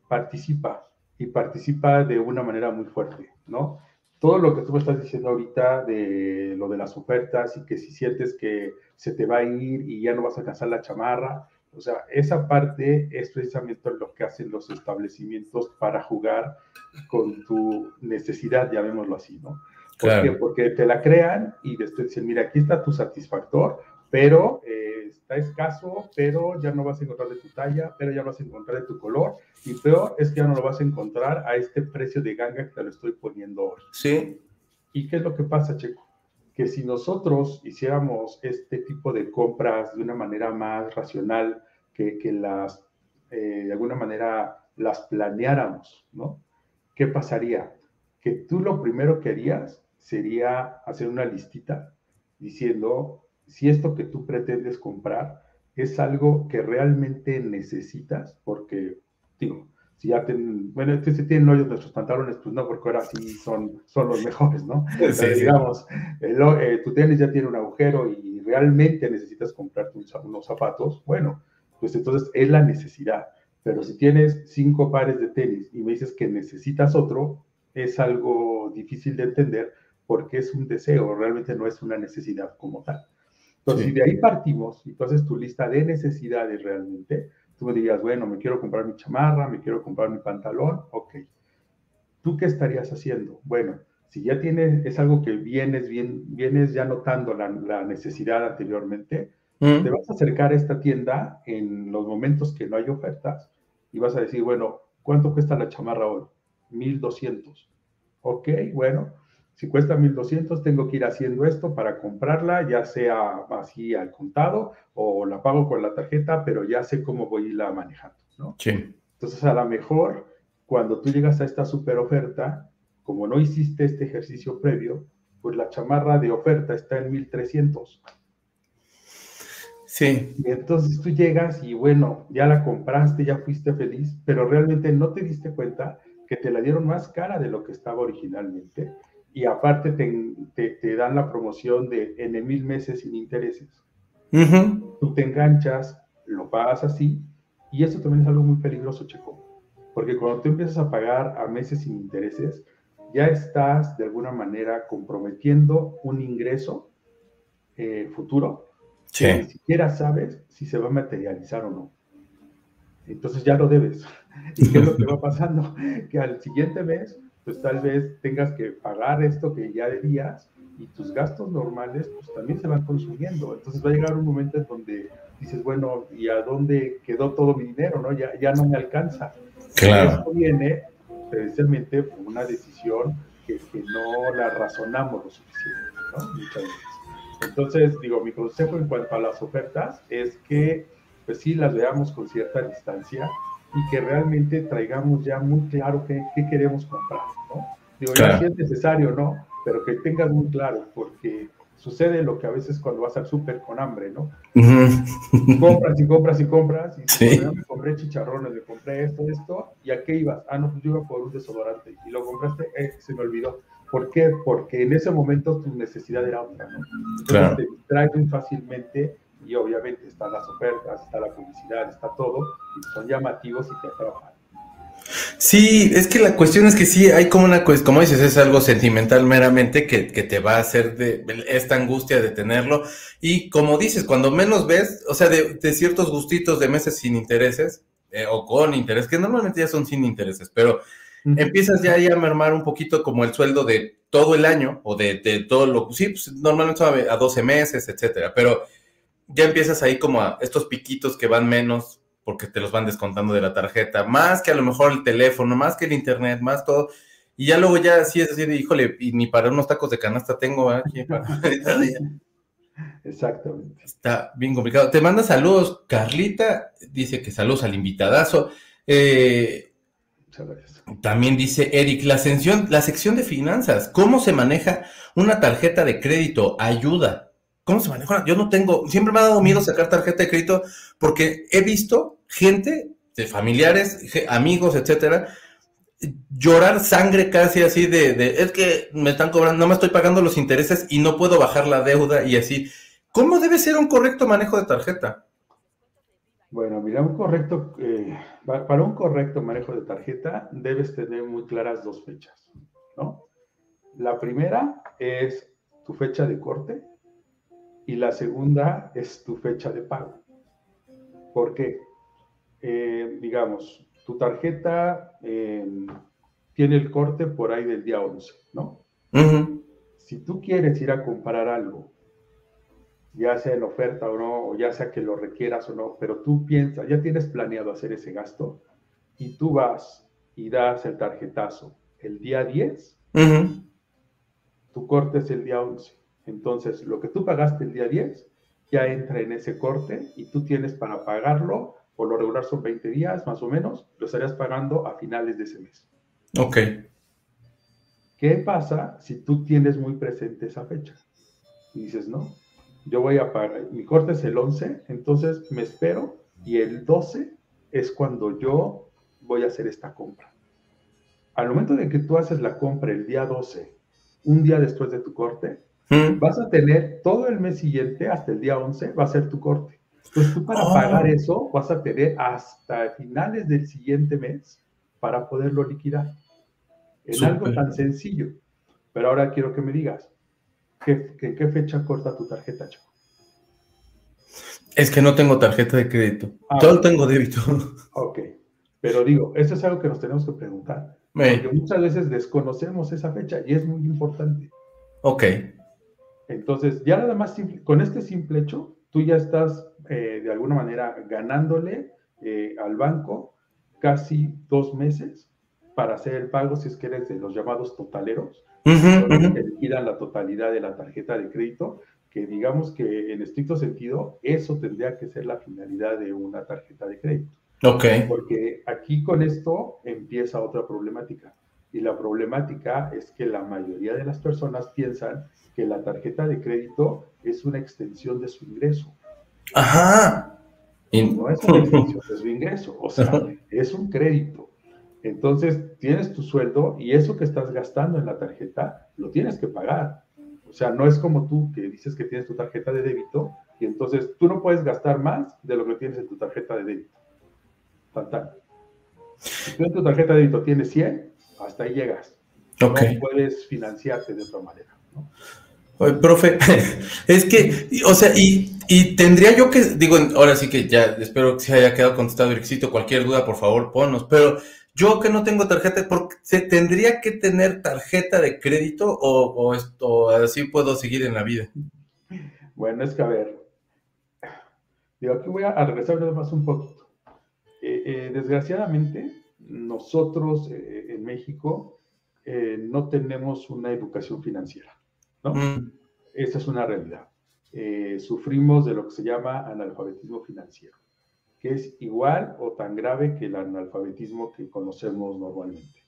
participa y participa de una manera muy fuerte, ¿no? Todo lo que tú me estás diciendo ahorita de lo de las ofertas y que si sientes que se te va a ir y ya no vas a alcanzar la chamarra, o sea, esa parte es precisamente lo que hacen los establecimientos para jugar con tu necesidad, llamémoslo así, ¿no? ¿Por Porque te la crean y después dicen, mira, aquí está tu satisfactor, pero eh, está escaso, pero ya no vas a encontrar de tu talla, pero ya vas a encontrar de tu color, y peor es que ya no lo vas a encontrar a este precio de ganga que te lo estoy poniendo hoy. Sí. ¿Y qué es lo que pasa, Checo? Que si nosotros hiciéramos este tipo de compras de una manera más racional, que, que las, eh, de alguna manera, las planeáramos, ¿no? ¿Qué pasaría? Que tú lo primero que harías sería hacer una listita diciendo si esto que tú pretendes comprar es algo que realmente necesitas, porque, digo, si ya tienen, bueno, es que si tienen hoyos nuestros pantalones, pues no, porque ahora sí son, son los mejores, ¿no? Sí, digamos, eh, tu tenis ya tiene un agujero y realmente necesitas comprarte unos zapatos, bueno, pues entonces es la necesidad. Pero si tienes cinco pares de tenis y me dices que necesitas otro, es algo difícil de entender porque es un deseo, realmente no es una necesidad como tal. Entonces, si de ahí partimos y tú haces tu lista de necesidades realmente, tú me dirías, bueno, me quiero comprar mi chamarra, me quiero comprar mi pantalón, ok. ¿Tú qué estarías haciendo? Bueno, si ya tienes, es algo que vienes, bien, vienes ya notando la, la necesidad anteriormente, Mm. Te vas a acercar a esta tienda en los momentos que no hay ofertas y vas a decir, bueno, ¿cuánto cuesta la chamarra hoy? 1200. Ok, bueno, si cuesta 1200, tengo que ir haciendo esto para comprarla, ya sea así al contado o la pago con la tarjeta, pero ya sé cómo voy a irla manejando, ¿no? Sí. Entonces, a lo mejor, cuando tú llegas a esta super oferta, como no hiciste este ejercicio previo, pues la chamarra de oferta está en 1300. Sí. Y entonces tú llegas y bueno, ya la compraste, ya fuiste feliz, pero realmente no te diste cuenta que te la dieron más cara de lo que estaba originalmente. Y aparte te, dan la promoción de en mil meses sin intereses. Tú te enganchas, lo pagas así, y eso también es algo muy peligroso, Checo. Porque cuando tú empiezas a pagar a meses sin intereses, ya estás de alguna manera comprometiendo un ingreso eh, futuro que ni siquiera sabes si se va a materializar o no. Entonces ya lo debes. ¿Y qué es lo que va pasando? Que al siguiente mes, pues tal vez tengas que pagar esto que ya debías y tus gastos normales pues también se van consumiendo. Entonces va a llegar un momento en donde dices, bueno, ¿y a dónde quedó todo mi dinero? no Ya, ya no me alcanza. Claro. esto viene precisamente por una decisión que, que, no la razonamos lo suficiente, ¿no? Muchas veces. Entonces, digo, mi consejo en cuanto a las ofertas es que, pues sí, las veamos con cierta distancia y que realmente traigamos ya muy claro qué, qué queremos comprar, ¿no? Digo, ya si es necesario, ¿no? Pero que tengas muy claro, porque sucede lo que a veces cuando vas al súper con hambre, ¿no? Compras y compras y compras, y sí. me compré chicharrones, me compré esto, esto, ¿y a qué ibas? Ah, no, pues yo iba por un desodorante, y lo compraste, eh, se me olvidó. ¿Por qué? Porque en ese momento tu necesidad era otra, ¿no? Entonces claro. te distraes muy fácilmente y obviamente están las ofertas, está la publicidad, está todo, y son llamativos y te atrapan. Sí, es que la cuestión es que sí, hay como una cuestión, como dices, es algo sentimental meramente que, que, te va a hacer de esta angustia de tenerlo. Y como dices, cuando menos ves, o sea, de, de ciertos gustitos de meses sin intereses, eh, o con interés, que normalmente ya son sin intereses, pero uh -huh. empiezas ya, ya, a mermar un poquito como el sueldo de todo el año, o de, de todo lo, sí, pues normalmente son a 12 meses, etcétera, pero ya empiezas ahí como a estos piquitos que van menos porque te los van descontando de la tarjeta, más que a lo mejor el teléfono, más que el internet, más todo. Y ya luego ya sí es así de, híjole, y ni para unos tacos de canasta tengo aquí. Para... Exactamente. Está bien complicado. Te manda saludos, Carlita, dice que saludos al invitadazo. Eh. También dice Eric, la sección, la sección de finanzas, ¿cómo se maneja una tarjeta de crédito? Ayuda. ¿Cómo se maneja? Yo no tengo, siempre me ha dado miedo sacar tarjeta de crédito porque he visto gente, de familiares, amigos, etcétera, llorar sangre casi así de, de, es que me están cobrando, no me estoy pagando los intereses y no puedo bajar la deuda y así. ¿Cómo debe ser un correcto manejo de tarjeta? Bueno, mira, un correcto, eh, para un correcto manejo de tarjeta debes tener muy claras dos fechas, ¿no? La primera es tu fecha de corte y la segunda es tu fecha de pago. ¿Por qué? Eh, digamos, tu tarjeta eh, tiene el corte por ahí del día 11, ¿no? Uh -huh. Si tú quieres ir a comprar algo, ya sea en oferta o no, o ya sea que lo requieras o no, pero tú piensas, ya tienes planeado hacer ese gasto y tú vas y das el tarjetazo el día 10, uh -huh. tu corte es el día 11. Entonces, lo que tú pagaste el día 10 ya entra en ese corte y tú tienes para pagarlo, por lo regular son 20 días más o menos, lo estarías pagando a finales de ese mes. Ok. ¿Qué pasa si tú tienes muy presente esa fecha? Y dices, no, yo voy a pagar, mi corte es el 11, entonces me espero y el 12 es cuando yo voy a hacer esta compra. Al momento de que tú haces la compra el día 12, un día después de tu corte, ¿Mm? vas a tener todo el mes siguiente, hasta el día 11, va a ser tu corte. Entonces tú para oh. pagar eso vas a tener hasta finales del siguiente mes para poderlo liquidar. En Super. algo tan sencillo. Pero ahora quiero que me digas, ¿qué, qué, qué fecha corta tu tarjeta, Chaco? Es que no tengo tarjeta de crédito. Ah, Todo tengo débito. Ok. Pero digo, eso es algo que nos tenemos que preguntar. Me. Porque muchas veces desconocemos esa fecha y es muy importante. Ok. Entonces, ya nada más simple, con este simple hecho, tú ya estás eh, de alguna manera ganándole eh, al banco casi dos meses para hacer el pago si es que eres de los llamados totaleros, que liquidan la totalidad de la tarjeta de crédito, que digamos que en estricto sentido eso tendría que ser la finalidad de una tarjeta de crédito. Ok. Porque aquí con esto empieza otra problemática. Y la problemática es que la mayoría de las personas piensan que la tarjeta de crédito es una extensión de su ingreso. Ajá. No es una extensión de su ingreso, o sea, es un crédito. Entonces, tienes tu sueldo y eso que estás gastando en la tarjeta lo tienes que pagar. O sea, no es como tú que dices que tienes tu tarjeta de débito y entonces tú no puedes gastar más de lo que tienes en tu tarjeta de débito. Fantástico. Si tú en tu tarjeta de débito tienes 100, hasta ahí llegas. No puedes financiarte de otra manera. ¿no? Oye, profe, es que, o sea, y, y, tendría yo que, digo, ahora sí que ya espero que se haya quedado contestado el requisito. Cualquier duda, por favor, ponnos. Pero yo que no tengo tarjeta, ¿se tendría que tener tarjeta de crédito o, o, esto, así puedo seguir en la vida? Bueno, es que a ver, digo, aquí voy a regresar más un poquito. Eh, eh, desgraciadamente, nosotros eh, en México no tenemos una educación financiera, ¿no? Mm. Esa es una realidad. sufrimos de lo que se llama analfabetismo financiero que es igual o tan grave que el analfabetismo que conocemos normalmente.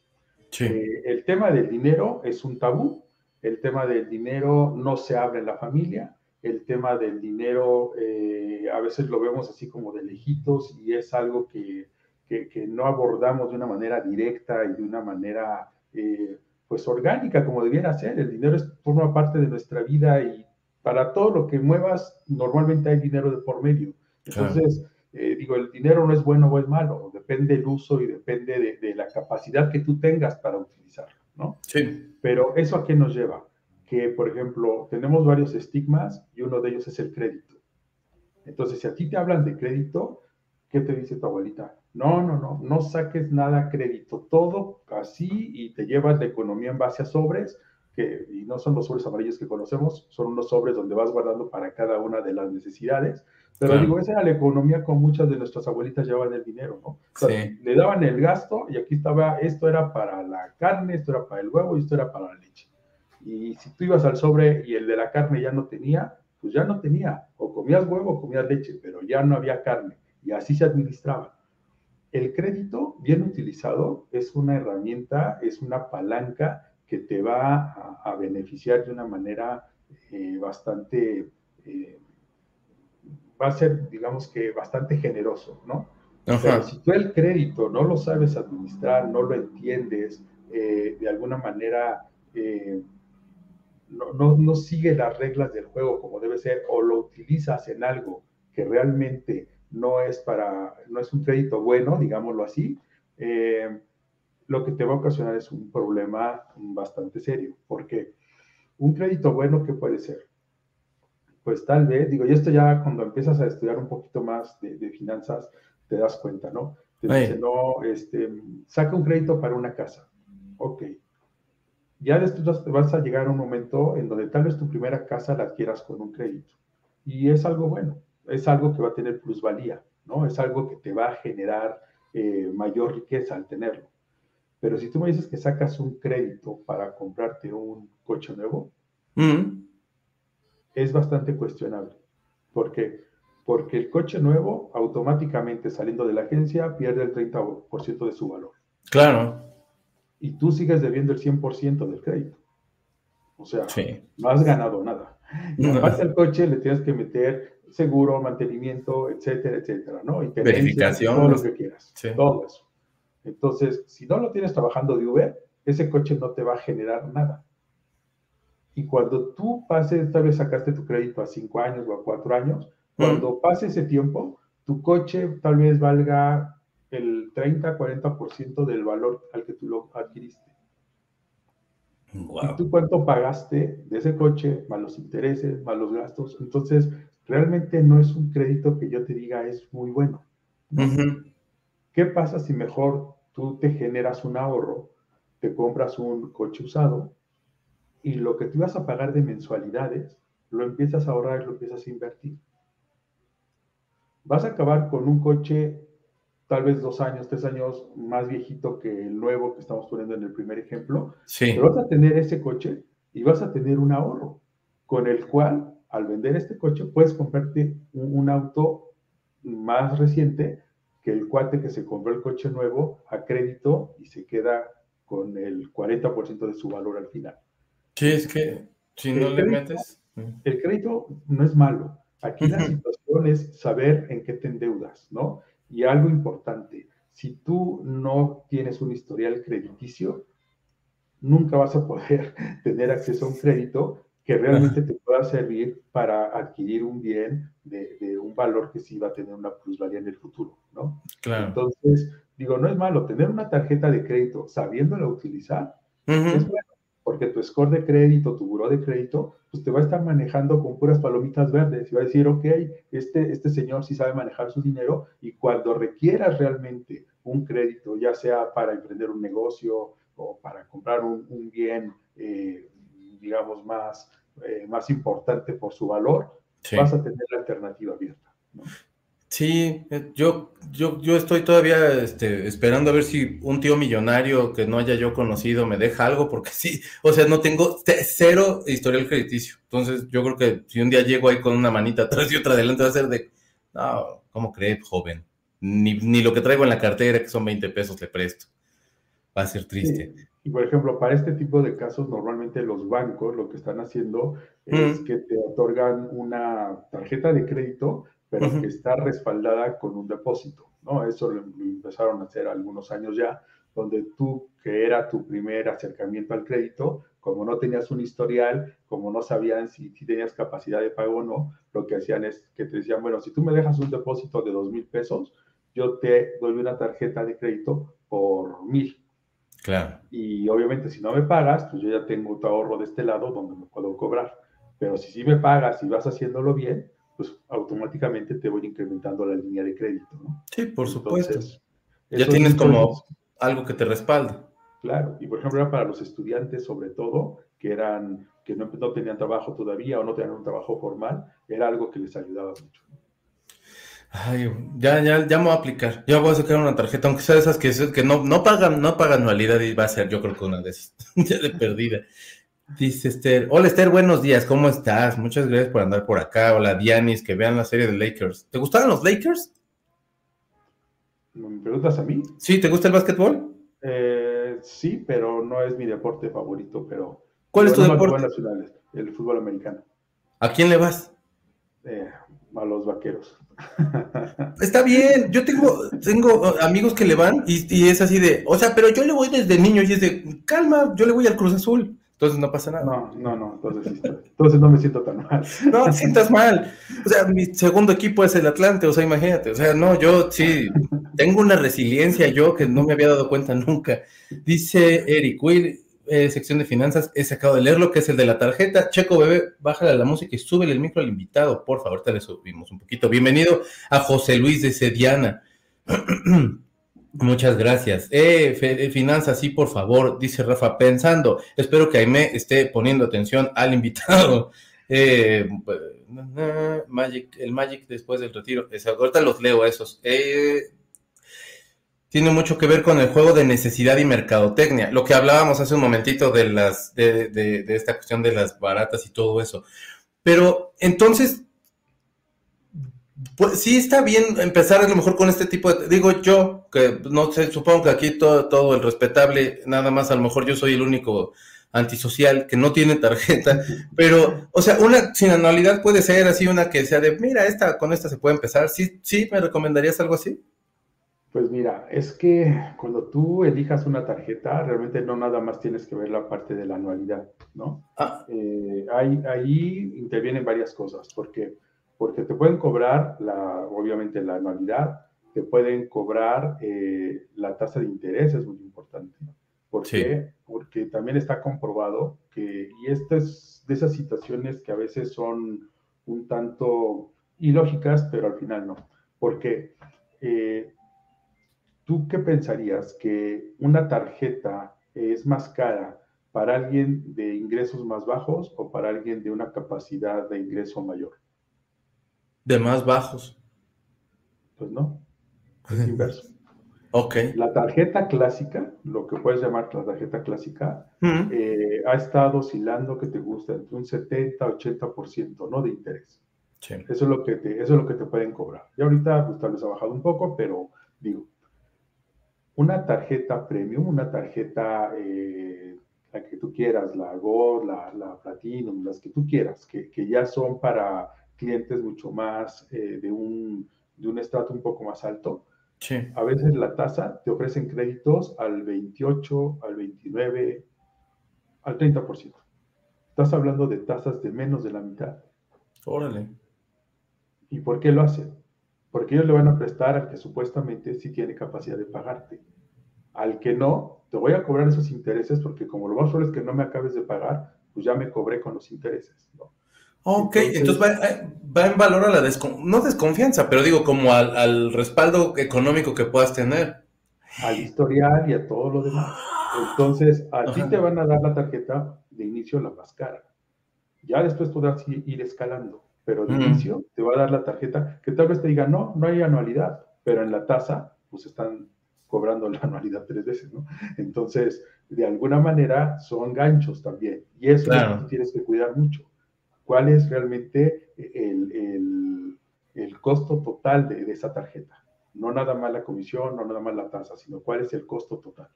Eh, el tema del dinero es un tabú, el tema del dinero no se habla en la familia, el tema del dinero eh, a veces lo vemos así como de lejitos y es algo que, que, no abordamos de una manera directa y de una manera eh, pues orgánica como debiera ser. El dinero es, forma parte de nuestra vida y para todo lo que muevas normalmente hay dinero de por medio. Entonces, eh, digo, el dinero no es bueno o es malo, depende del uso y depende de, la capacidad que tú tengas para utilizarlo, ¿no? Sí. Pero eso a qué nos lleva? Que, por ejemplo, tenemos varios estigmas y uno de ellos es el crédito. Entonces, si a ti te hablan de crédito, ¿qué te dice tu abuelita? No, no, no, no saques nada crédito, todo así y te llevas la economía en base a sobres, que, y no son los sobres amarillos que conocemos, son unos sobres donde vas guardando para cada una de las necesidades pero digo, esa era la economía con muchas de nuestras abuelitas llevaban el dinero, ¿no? Le daban el gasto y aquí estaba, esto era para la carne, esto era para el huevo y esto era para la leche. Y si tú ibas al sobre y el de la carne ya no tenía, pues ya no tenía. O comías huevo o comías leche, pero ya no había carne. Y así se administraba. El crédito, bien utilizado, es una herramienta, es una palanca que te va a, beneficiar de una manera eh, bastante... Eh, va a ser, digamos que, bastante generoso, ¿no? Pero si tú el crédito no lo sabes administrar, no lo entiendes, eh, de alguna manera no, no, no, sigue las reglas del juego como debe ser, o lo utilizas en algo que realmente no es para, no es un crédito bueno, digámoslo así, eh, lo que te va a ocasionar es un problema bastante serio. porque Un crédito bueno, ¿qué puede ser? pues tal vez, digo, y esto ya cuando empiezas a estudiar un poquito más de, finanzas, te das cuenta, ¿no? Te dice, no, este, saca un crédito para una casa. Ok. Ya después vas a llegar a un momento en donde tal vez tu primera casa la adquieras con un crédito. Y es algo bueno, es algo que va a tener plusvalía, ¿no? Es algo que te va a generar eh, mayor riqueza al tenerlo. Pero si tú me dices que sacas un crédito para comprarte un coche nuevo, mm es bastante cuestionable. ¿Por qué? Porque el coche nuevo automáticamente saliendo de la agencia pierde el 30% de su valor. Claro. Y tú sigues debiendo el 100% del crédito. O sea, no has ganado nada. Y al coche le tienes que meter seguro, mantenimiento, etcétera, etcétera, ¿no? Y verificación. Todo lo que quieras. Todo eso. Entonces, si no lo tienes trabajando de Uber, ese coche no te va a generar nada. Y cuando tú pases, tal vez sacaste tu crédito a cinco años o a cuatro años, cuando pase ese tiempo, tu coche tal vez valga el 30-40% del valor al que tú lo adquiriste. ¿Y tú cuánto pagaste de ese coche, más los intereses, más los gastos? Entonces, realmente no es un crédito que yo te diga es muy bueno. ¿Qué pasa si mejor tú te generas un ahorro, te compras un coche usado y lo que tú ibas a pagar de mensualidades, lo empiezas a ahorrar y lo empiezas a invertir. vas a acabar con un coche tal vez dos años, tres años más viejito que el nuevo que estamos poniendo en el primer ejemplo. Sí. Pero vas a tener ese coche y vas a tener un ahorro con el cual al vender este coche puedes comprarte un, auto más reciente que el cuate que se compró el coche nuevo a crédito y se queda con el 40% de su valor al final. Sí, es que si no El le crédito- metes. mm, El crédito no es malo. Aquí la situación es saber en qué te endeudas, ¿no? Y algo importante, si tú no tienes un historial crediticio, nunca vas a poder tener acceso a un crédito que realmente te pueda servir para adquirir un bien de, de un valor que sí va a tener una plusvalía en el futuro, ¿no? Claro. Entonces, digo, no es malo tener una tarjeta de crédito sabiéndola utilizar, es bueno, porque tu score de crédito, tu buró de crédito, pues te va a estar manejando con puras palomitas verdes y va a decir, ok, este, este señor sí sabe manejar su dinero y cuando requieras realmente un crédito, ya sea para emprender un negocio o para comprar un, un bien, eh, digamos, más, eh, más importante por su valor, Sí. vas a tener la alternativa abierta. ¿no? Sí, eh, yo, yo, yo estoy todavía este, esperando a ver si un tío millonario que no haya yo conocido me deja algo, porque sí, o sea, no tengo ce- cero historial crediticio. Entonces, yo creo que si un día llego ahí con una manita atrás y otra adelante, va a ser de, no, ¿cómo cree, joven? Ni, ni lo que traigo en la cartera, que son 20 pesos, le presto. Va a ser triste. Sí. Y por ejemplo, para este tipo de casos, normalmente los bancos lo que están haciendo es Mm. que te otorgan una tarjeta de crédito, pero que está respaldada con un depósito, ¿no? Eso lo, lo empezaron a hacer algunos años ya, donde tú, que era tu primer acercamiento al crédito, como no tenías un historial, como no sabían si, si tenías capacidad de pago o no, lo que hacían es que te decían, bueno, si tú me dejas un depósito de dos mil pesos, yo te doy una tarjeta de crédito por mil. Claro. Y obviamente si no me pagas, pues yo ya tengo tu ahorro de este lado donde me puedo cobrar. Pero si sí me pagas y vas haciéndolo bien, pues automáticamente te voy incrementando la línea de crédito, ¿no? Sí, por supuesto. Entonces, ya tienes es- como algo que te respalda. Claro, y por ejemplo era para los estudiantes sobre todo, que eran que no, no tenían trabajo todavía o no tenían un trabajo formal, era algo que les ayudaba mucho. Ay, ya, ya, ya me voy a aplicar. Ya voy a sacar una tarjeta, aunque sea de esas que, que no, no pagan, no pagan anualidad y va a ser, yo creo que una de esas, ya de perdida. Dice Esther, hola Esther, buenos días, ¿cómo estás? Muchas gracias por andar por acá. Hola Dianis, que vean la serie de Lakers. ¿Te gustaban los Lakers? ¿Me preguntas a mí? Sí, ¿te gusta el básquetbol? Eh, sí, pero no es mi deporte favorito, pero... ¿Cuál es tu deporte? fútbol nacional, el fútbol americano, ¿A quién le vas? eh, a los vaqueros. Está bien, yo tengo, tengo amigos que le van y, y es así de, o sea, pero yo le voy desde niño y es de, calma, yo le voy al Cruz Azul. Entonces no pasa nada. No, no, no, entonces, entonces no me siento tan mal. No te sientas mal. O sea, mi segundo equipo es el Atlante, o sea, imagínate. O sea, no, yo sí tengo una resiliencia yo que no me había dado cuenta nunca. Dice Eric, Will, eh, sección de finanzas, he sacado de leerlo, que es el de la tarjeta. Checo, bebé, bájale la música y súbele el micro al invitado, por favor, te le subimos un poquito. Bienvenido a José Luis de Sediana. Muchas gracias. Eh, eh, finanzas, sí, por favor, dice Rafa, pensando. Espero que Aime esté poniendo atención al invitado. Eh, Magic, el Magic después del retiro. Esa- ahorita los leo esos. Eh, tiene mucho que ver con el juego de necesidad y mercadotecnia. Lo que hablábamos hace un momentito de las, de, de- de esta cuestión de las baratas y todo eso. Pero entonces, pues sí está bien empezar a lo mejor con este tipo de, digo yo, que no sé, supongo que aquí todo, todo el respetable, nada más a lo mejor yo soy el único antisocial que no tiene tarjeta, pero, o sea, una sin anualidad puede ser así una que sea de, mira, esta, con esta se puede empezar, sí, sí, ¿me recomendarías algo así? Pues mira, es que cuando tú elijas una tarjeta, realmente no nada más tienes que ver la parte de la anualidad, ¿no? Ah, Eh, ahí, ahí intervienen varias cosas, porque, porque te pueden cobrar, la, obviamente, la anualidad, te pueden cobrar eh, la tasa de interés, es muy importante. ¿Por Sí. qué? Porque también está comprobado que, y esto es de esas situaciones que a veces son un tanto ilógicas, pero al final no. Porque eh, ¿tú qué pensarías? ¿Que una tarjeta es más cara para alguien de ingresos más bajos o para alguien de una capacidad de ingreso mayor? De más bajos. Pues no, es inverso. Ok. La tarjeta clásica, lo que puedes llamar la tarjeta clásica, eh, ha estado oscilando, que te gusta, entre un 70-80% ¿no? de interés. Sí. Eso es lo que te, eso es lo que te pueden cobrar. Y ahorita pues, tal vez ha bajado un poco, pero digo, una tarjeta premium, una tarjeta, eh, la que tú quieras, la Gold, la, la Platinum, las que tú quieras, que, que ya son para clientes mucho más eh, de un, de un estrato un poco más alto. Sí. A veces la tasa te ofrecen créditos al 28, al 29, al 30%. Estás hablando de tasas de menos de la mitad. Órale. ¿Y por qué lo hacen? Porque ellos le van a prestar al que supuestamente sí tiene capacidad de pagarte. Al que no, te voy a cobrar esos intereses porque como lo más probable es que no me acabes de pagar, pues ya me cobré con los intereses. ¿no? Ok, Entonces- entonces, va, eh, va en valor a la descon no desconfianza, pero digo como al, al respaldo económico que puedas tener. Al historial y a todo lo demás. Entonces, a ti te van a dar la tarjeta de inicio la más cara. Ya después podrás ir escalando, pero de inicio te va a dar la tarjeta que tal vez te diga, no, no hay anualidad, pero en la tasa, pues están cobrando la anualidad tres veces, ¿no? Entonces, de alguna manera son ganchos también. Y eso es lo que tienes que cuidar mucho. ¿Cuál es realmente el, el- el costo total de, de esa tarjeta? No nada más la comisión, no nada más la tasa, sino cuál es el costo total.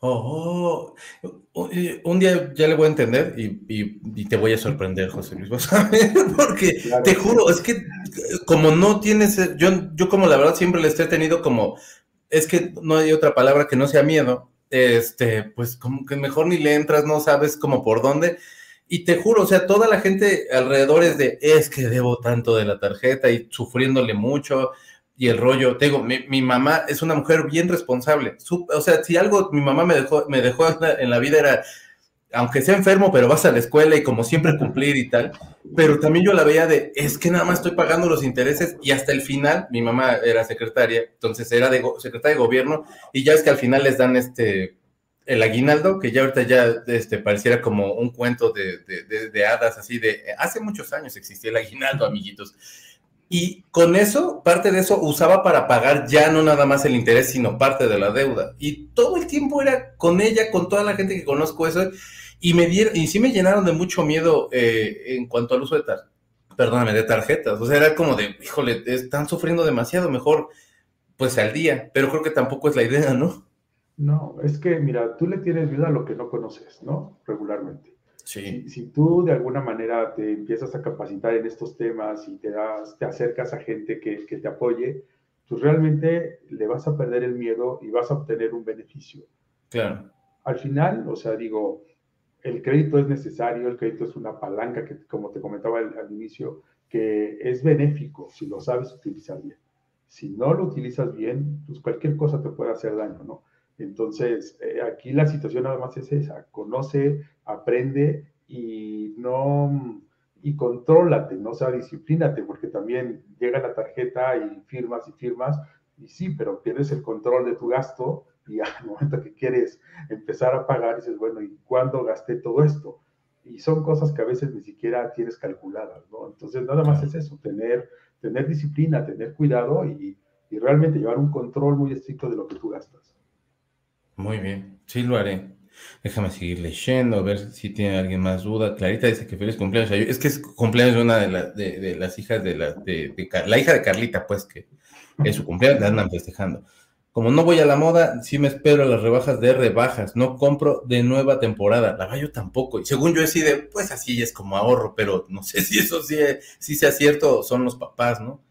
Oh, oh, eh, un día ya le voy a entender y, y- y te voy a sorprender, José Luis, vas a ver, porque Claro. te juro, es que como no tienes, yo, yo como la verdad siempre les he tenido como, es que no hay otra palabra que no sea miedo, este, pues como que mejor ni le entras, no sabes como por dónde, y te juro, o sea, toda la gente alrededor es de, es que debo tanto de la tarjeta y sufriéndole mucho, y el rollo, te digo, mi, mamá es una mujer bien responsable. Su- o sea, si algo mi mamá me dejó, me dejó en la, en la vida era, aunque sea enfermo, pero vas a la escuela y como siempre cumplir y tal. Pero también yo la veía de, es que nada más estoy pagando los intereses y hasta el final, mi mamá era secretaria, entonces era de secretaria de gobierno y ya es que al final les dan este, el aguinaldo, que ya ahorita ya este, pareciera como un cuento de, de, hadas, así de, hace muchos años existía el aguinaldo, amiguitos. Y con eso, parte de eso usaba para pagar ya no nada más el interés, sino parte de la deuda. Y todo el tiempo era con ella, con toda la gente que conozco eso. Y me dieron, y sí me llenaron de mucho miedo eh, en cuanto al uso de perdóname, de tarjetas. O sea, era como de, híjole, están sufriendo demasiado, mejor pues al día. Pero creo que tampoco es la idea, ¿no? No, es que, mira, tú le tienes miedo a lo que no conoces, ¿no? Regularmente. Sí. Si, si tú de alguna manera te empiezas a capacitar en estos temas y te, das, te acercas a gente que, que te apoye, pues realmente le vas a perder el miedo y vas a obtener un beneficio. Claro. Al final, o sea, digo, el crédito es necesario, el crédito es una palanca que, como te comentaba al, al inicio, que es benéfico si lo sabes utilizar bien. Si no lo utilizas bien, pues cualquier cosa te puede hacer daño, ¿no? Entonces, eh, aquí la situación nada más es esa, conoce, aprende y no, y contrólate, no o sea, disciplínate, porque también llega la tarjeta y firmas y firmas, y sí, pero pierdes el control de tu gasto y al momento que quieres empezar a pagar, dices, bueno, ¿y cuándo gasté todo esto? Y son cosas que a veces ni siquiera tienes calculadas, ¿no? Entonces, nada más es eso, tener, tener disciplina, tener cuidado y, y realmente llevar un control muy estricto de lo que tú gastas. Muy bien, sí lo haré. Déjame seguir leyendo, a ver si tiene alguien más duda. Clarita dice que feliz cumpleaños. Es que es cumpleaños de una de, la- de- de las hijas de la hija de Carlita, pues, que es su cumpleaños, la andan festejando. Como no voy a la moda, sí me espero a las rebajas de rebajas. No compro de nueva temporada. La yo tampoco. Y según yo, así de, pues así es como ahorro, pero no sé si eso sí, sí sea cierto, son los papás, ¿no?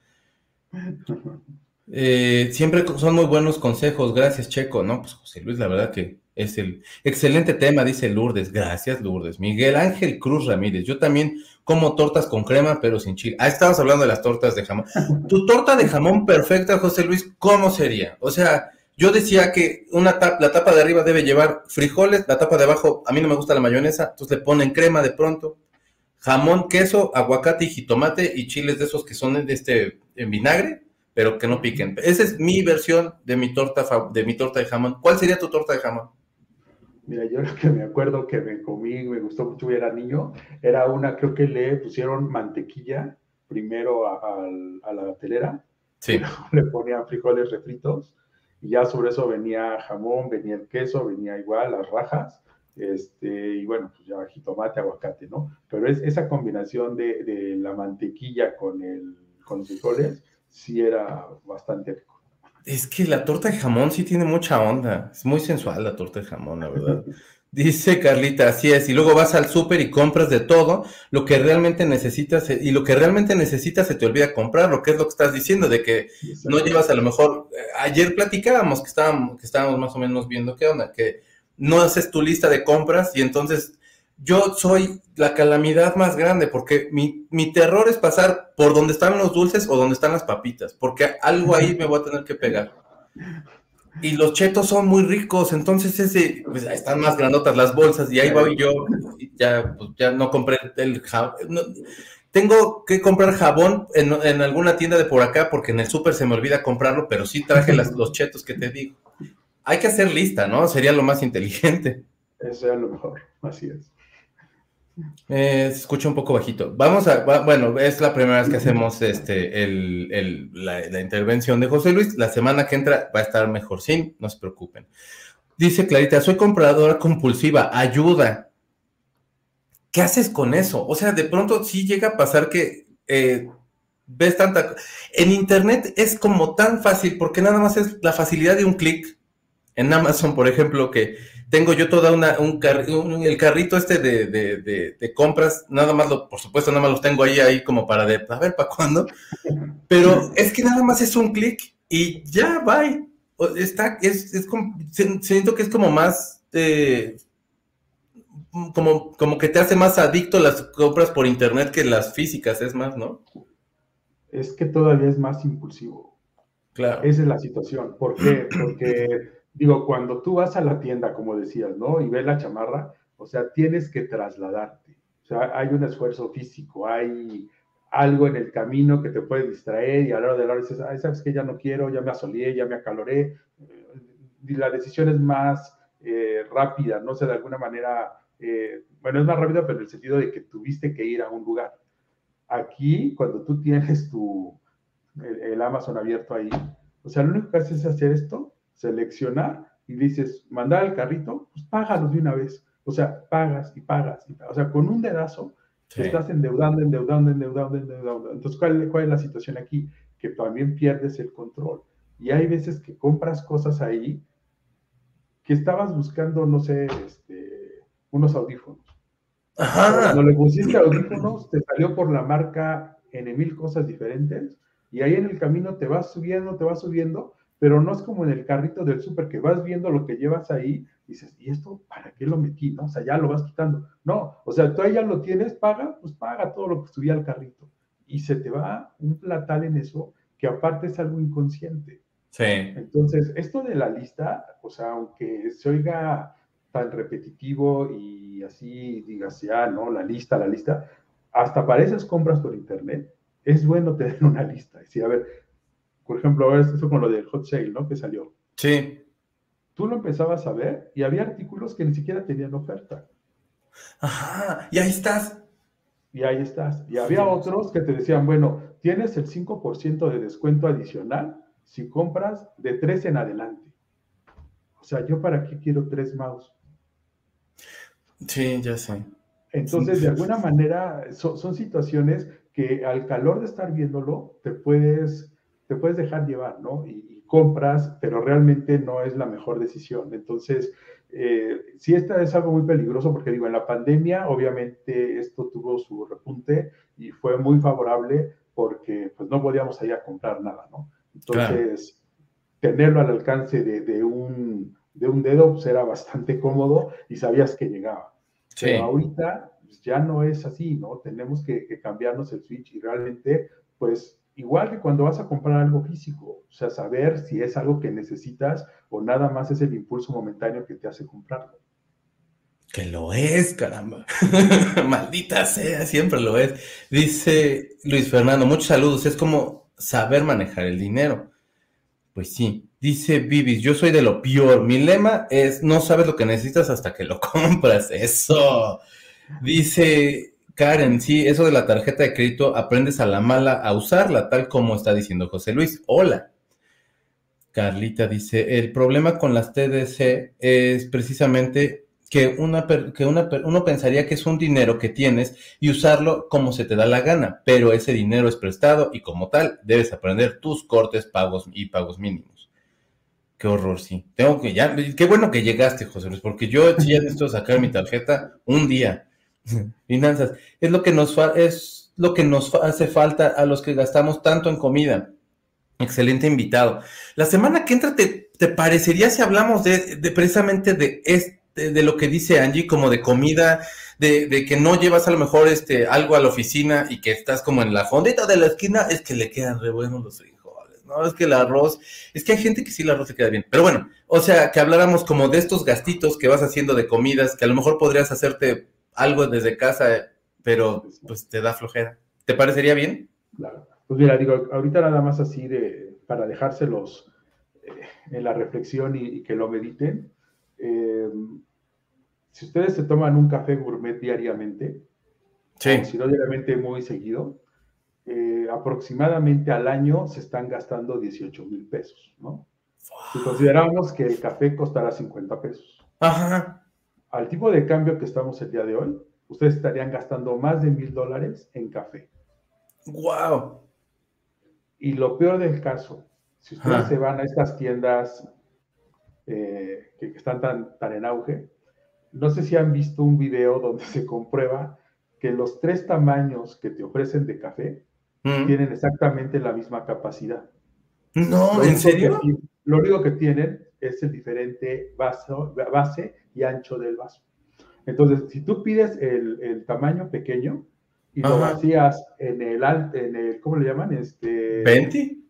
Eh, siempre son muy buenos consejos, gracias Checo, ¿no? Pues José Luis, la verdad que es el excelente tema, dice Lourdes, gracias Lourdes. Miguel Ángel Cruz Ramírez, yo también como tortas con crema, pero sin chile. Ah, estábamos hablando de las tortas de jamón. Tu torta de jamón perfecta, José Luis, ¿cómo sería? O sea, yo decía que una la tapa de arriba debe llevar frijoles, la tapa de abajo, a mí no me gusta la mayonesa, entonces le ponen crema de pronto, jamón, queso, aguacate y jitomate y chiles de esos que son de este, en vinagre pero que no piquen. Esa es mi versión de mi torta de mi torta de jamón. ¿Cuál sería tu torta de jamón? Mira, yo lo que me acuerdo que me comí, me gustó mucho, era niño, era una, creo que le pusieron mantequilla primero a, a la telera, Sí. le ponían frijoles refritos y ya sobre eso venía jamón, venía el queso, venía igual las rajas, este, y bueno, pues ya jitomate, aguacate, ¿no? Pero es esa combinación de, de la mantequilla con, el, con los frijoles, sí era bastante rico. Es que la torta de jamón sí tiene mucha onda. Es muy sensual la torta de jamón, la verdad. Dice Carlita, así es, y luego vas al súper y compras de todo, lo que realmente necesitas, y lo que realmente necesitas se te olvida comprar, lo que es lo que estás diciendo, de que no llevas a lo mejor, eh, ayer platicábamos que estábamos, que estábamos más o menos viendo qué onda, que no haces tu lista de compras y entonces yo soy la calamidad más grande porque mi, mi terror es pasar por donde están los dulces o donde están las papitas, porque algo ahí me voy a tener que pegar. Y los chetos son muy ricos, entonces ese, pues, están más grandotas las bolsas y ahí voy yo, ya, pues, ya no compré el jabón. tengo que comprar jabón en, en alguna tienda de por acá porque en el súper se me olvida comprarlo, pero sí traje las- los chetos que te digo. Hay que hacer lista, ¿no? Sería lo más inteligente. Eso era lo mejor, así es. Eh, se escucha un poco bajito. Vamos a, va- bueno, es la primera vez que hacemos este, el, el- la, la intervención de José Luis. La semana que entra va a estar mejor, sí, no se preocupen. Dice Clarita, soy compradora compulsiva, ayuda. ¿Qué haces con eso? O sea, de pronto sí llega a pasar que eh, ves tanta... En Internet es como tan fácil porque nada más es la facilidad de un clic. En Amazon, por ejemplo, que tengo yo toda una, un, car- un- el carrito este de, de- de- de compras, nada más lo, por supuesto, nada más los tengo ahí, ahí como para de, a ver, ¿para cuándo? Pero es que nada más es un clic y ya, bye. Está, es, es como- siento que es como más, eh, como, como que te hace más adicto las compras por internet que las físicas, es más, ¿no? Es que todavía es más impulsivo. Claro. Esa es la situación. ¿Por qué? Porque, digo, cuando tú vas a la tienda, como decías, ¿no? Y ves la chamarra, o sea, tienes que trasladarte. O sea, hay un esfuerzo físico, hay algo en el camino que te puede distraer y a la hora de la hora dices, ay, sabes que ya no quiero, ya me asoleé, ya me acaloré. Y la decisión es más eh, rápida, no sé, de alguna manera, eh, bueno, es más rápida, pero en el sentido de que tuviste que ir a un lugar. Aquí, cuando tú tienes tu, el, el Amazon abierto ahí, o sea, lo único que haces es hacer esto, seleccionar y dices, mandar al carrito, pues págalos de una vez. O sea, pagas y pagas. Y pagas. O sea, con un dedazo Sí. estás endeudando, endeudando, endeudando, endeudando. Entonces, ¿cuál, ¿cuál es la situación aquí? Que también pierdes el control. Y hay veces que compras cosas ahí que estabas buscando, no sé, este, unos audífonos. Ajá. Cuando le pusiste audífonos, te salió por la marca en mil cosas diferentes y ahí en el camino te vas subiendo, te vas subiendo, pero no es como en el carrito del súper que vas viendo lo que llevas ahí y dices, ¿y esto para qué lo metí? ¿No? O sea, ya lo vas quitando. No, o sea, tú ahí ya lo tienes, paga, pues paga todo lo que subía al carrito. Y se te va un platal en eso que aparte es algo inconsciente. Sí. Entonces, esto de la lista, o sea, aunque se oiga tan repetitivo y así digas, ya, ¿no? La lista, la lista, hasta para esas compras por internet, es bueno tener una lista. Es decir, a ver, por ejemplo, ahora esto con lo del hot sale, ¿no? Que salió. Sí. Tú lo empezabas a ver y había artículos que ni siquiera tenían oferta. Ajá. Y ahí estás. Y ahí estás. Y había otros que te decían, bueno, tienes el 5% de descuento adicional si compras de 3 en adelante. O sea, ¿yo para qué quiero tres mouse? Sí, ya sé. Entonces, de alguna manera, so- son situaciones que al calor de estar viéndolo, te puedes, te puedes dejar llevar, ¿no? Y, y compras, pero realmente no es la mejor decisión. Entonces, eh, sí, esta es algo muy peligroso porque digo, en la pandemia, obviamente, esto tuvo su repunte y fue muy favorable porque pues no podíamos ir a comprar nada, ¿no? Entonces, tenerlo al alcance de, de un, de un dedo pues, era bastante cómodo y sabías que llegaba. Sí. Pero ahorita pues, ya no es así, ¿no? Tenemos que, que cambiarnos el switch y realmente, pues, igual que cuando vas a comprar algo físico, o sea, saber si es algo que necesitas o nada más es el impulso momentáneo que te hace comprarlo. Que lo es, caramba. Maldita sea, siempre lo es. Dice Luis Fernando, muchos saludos. Es como saber manejar el dinero. Pues sí. Dice Vivis, yo soy de lo peor. Mi lema es no sabes lo que necesitas hasta que lo compras. Eso. Dice Karen, sí, eso de la tarjeta de crédito, aprendes a la mala a usarla, tal como está diciendo José Luis. Hola. Carlita dice, el problema con las TDC es precisamente que, una, que una, uno pensaría que es un dinero que tienes y usarlo como se te da la gana, pero ese dinero es prestado y como tal debes aprender tus cortes, pagos y pagos mínimos. Qué horror, sí. Tengo que ya, qué bueno que llegaste, José Luis, porque yo ya necesito sacar mi tarjeta un día. Finanzas, es lo que nos es lo que nos hace falta a los que gastamos tanto en comida. Excelente invitado. La semana que entra, ¿te, te parecería si hablamos de, de precisamente de, este, de lo que dice Angie, como de comida, de, de, que no llevas a lo mejor este, algo a la oficina y que estás como en la fondita de la esquina, es que le quedan re buenos los frijoles, ¿no? Es que el arroz, es que hay gente que sí el arroz se queda bien. Pero bueno, o sea, que habláramos como de estos gastitos que vas haciendo de comidas, que a lo mejor podrías hacerte algo desde casa, pero pues te da flojera. ¿Te parecería bien? Claro. Pues mira, digo, ahorita nada más así de, para dejárselos eh, en la reflexión y, y, que lo mediten. Eh, si ustedes se toman un café gourmet diariamente, sí. si no diariamente muy seguido, eh, aproximadamente al año se están gastando 18 mil pesos, ¿no? Si consideramos que el café costará 50 pesos. Ajá. Al tipo de cambio que estamos el día de hoy, ustedes estarían gastando más de mil dólares en café. ¡Wow! Y lo peor del caso, si ustedes ah. se van a estas tiendas eh, que, que, están tan, tan en auge, no sé si han visto un video donde se comprueba que los tres tamaños que te ofrecen de café mm. tienen exactamente la misma capacidad. No, ¿en serio? Que, lo único que tienen es el diferente vaso, base y ancho del vaso. Entonces, si tú pides el, el tamaño pequeño, y Ajá. lo vacías en el, en el, ¿cómo le llaman? Este, ¿Venti?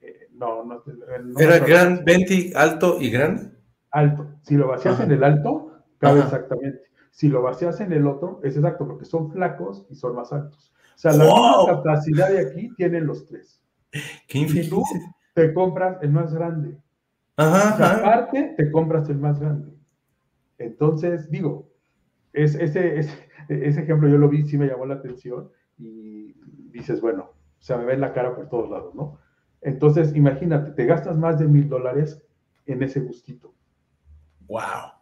Eh, no, no, no, ¿Era no, gran, venti, alto y grande? Alto. Si lo vacías Ajá. en el alto, cabe Ajá. exactamente. Si lo vacías en el otro, es exacto, porque son flacos y son más altos. O sea, la wow. misma capacidad de aquí tienen los tres. Qué tú te compras el más grande. Ajá, sea, aparte, te compras el más grande. Entonces, digo, es, ese, ese, ese ejemplo yo lo vi, sí me llamó la atención y dices, bueno, o sea, me ve en la cara por todos lados, ¿no? Entonces, imagínate, te gastas más de mil dólares en ese gustito. ¡Wow!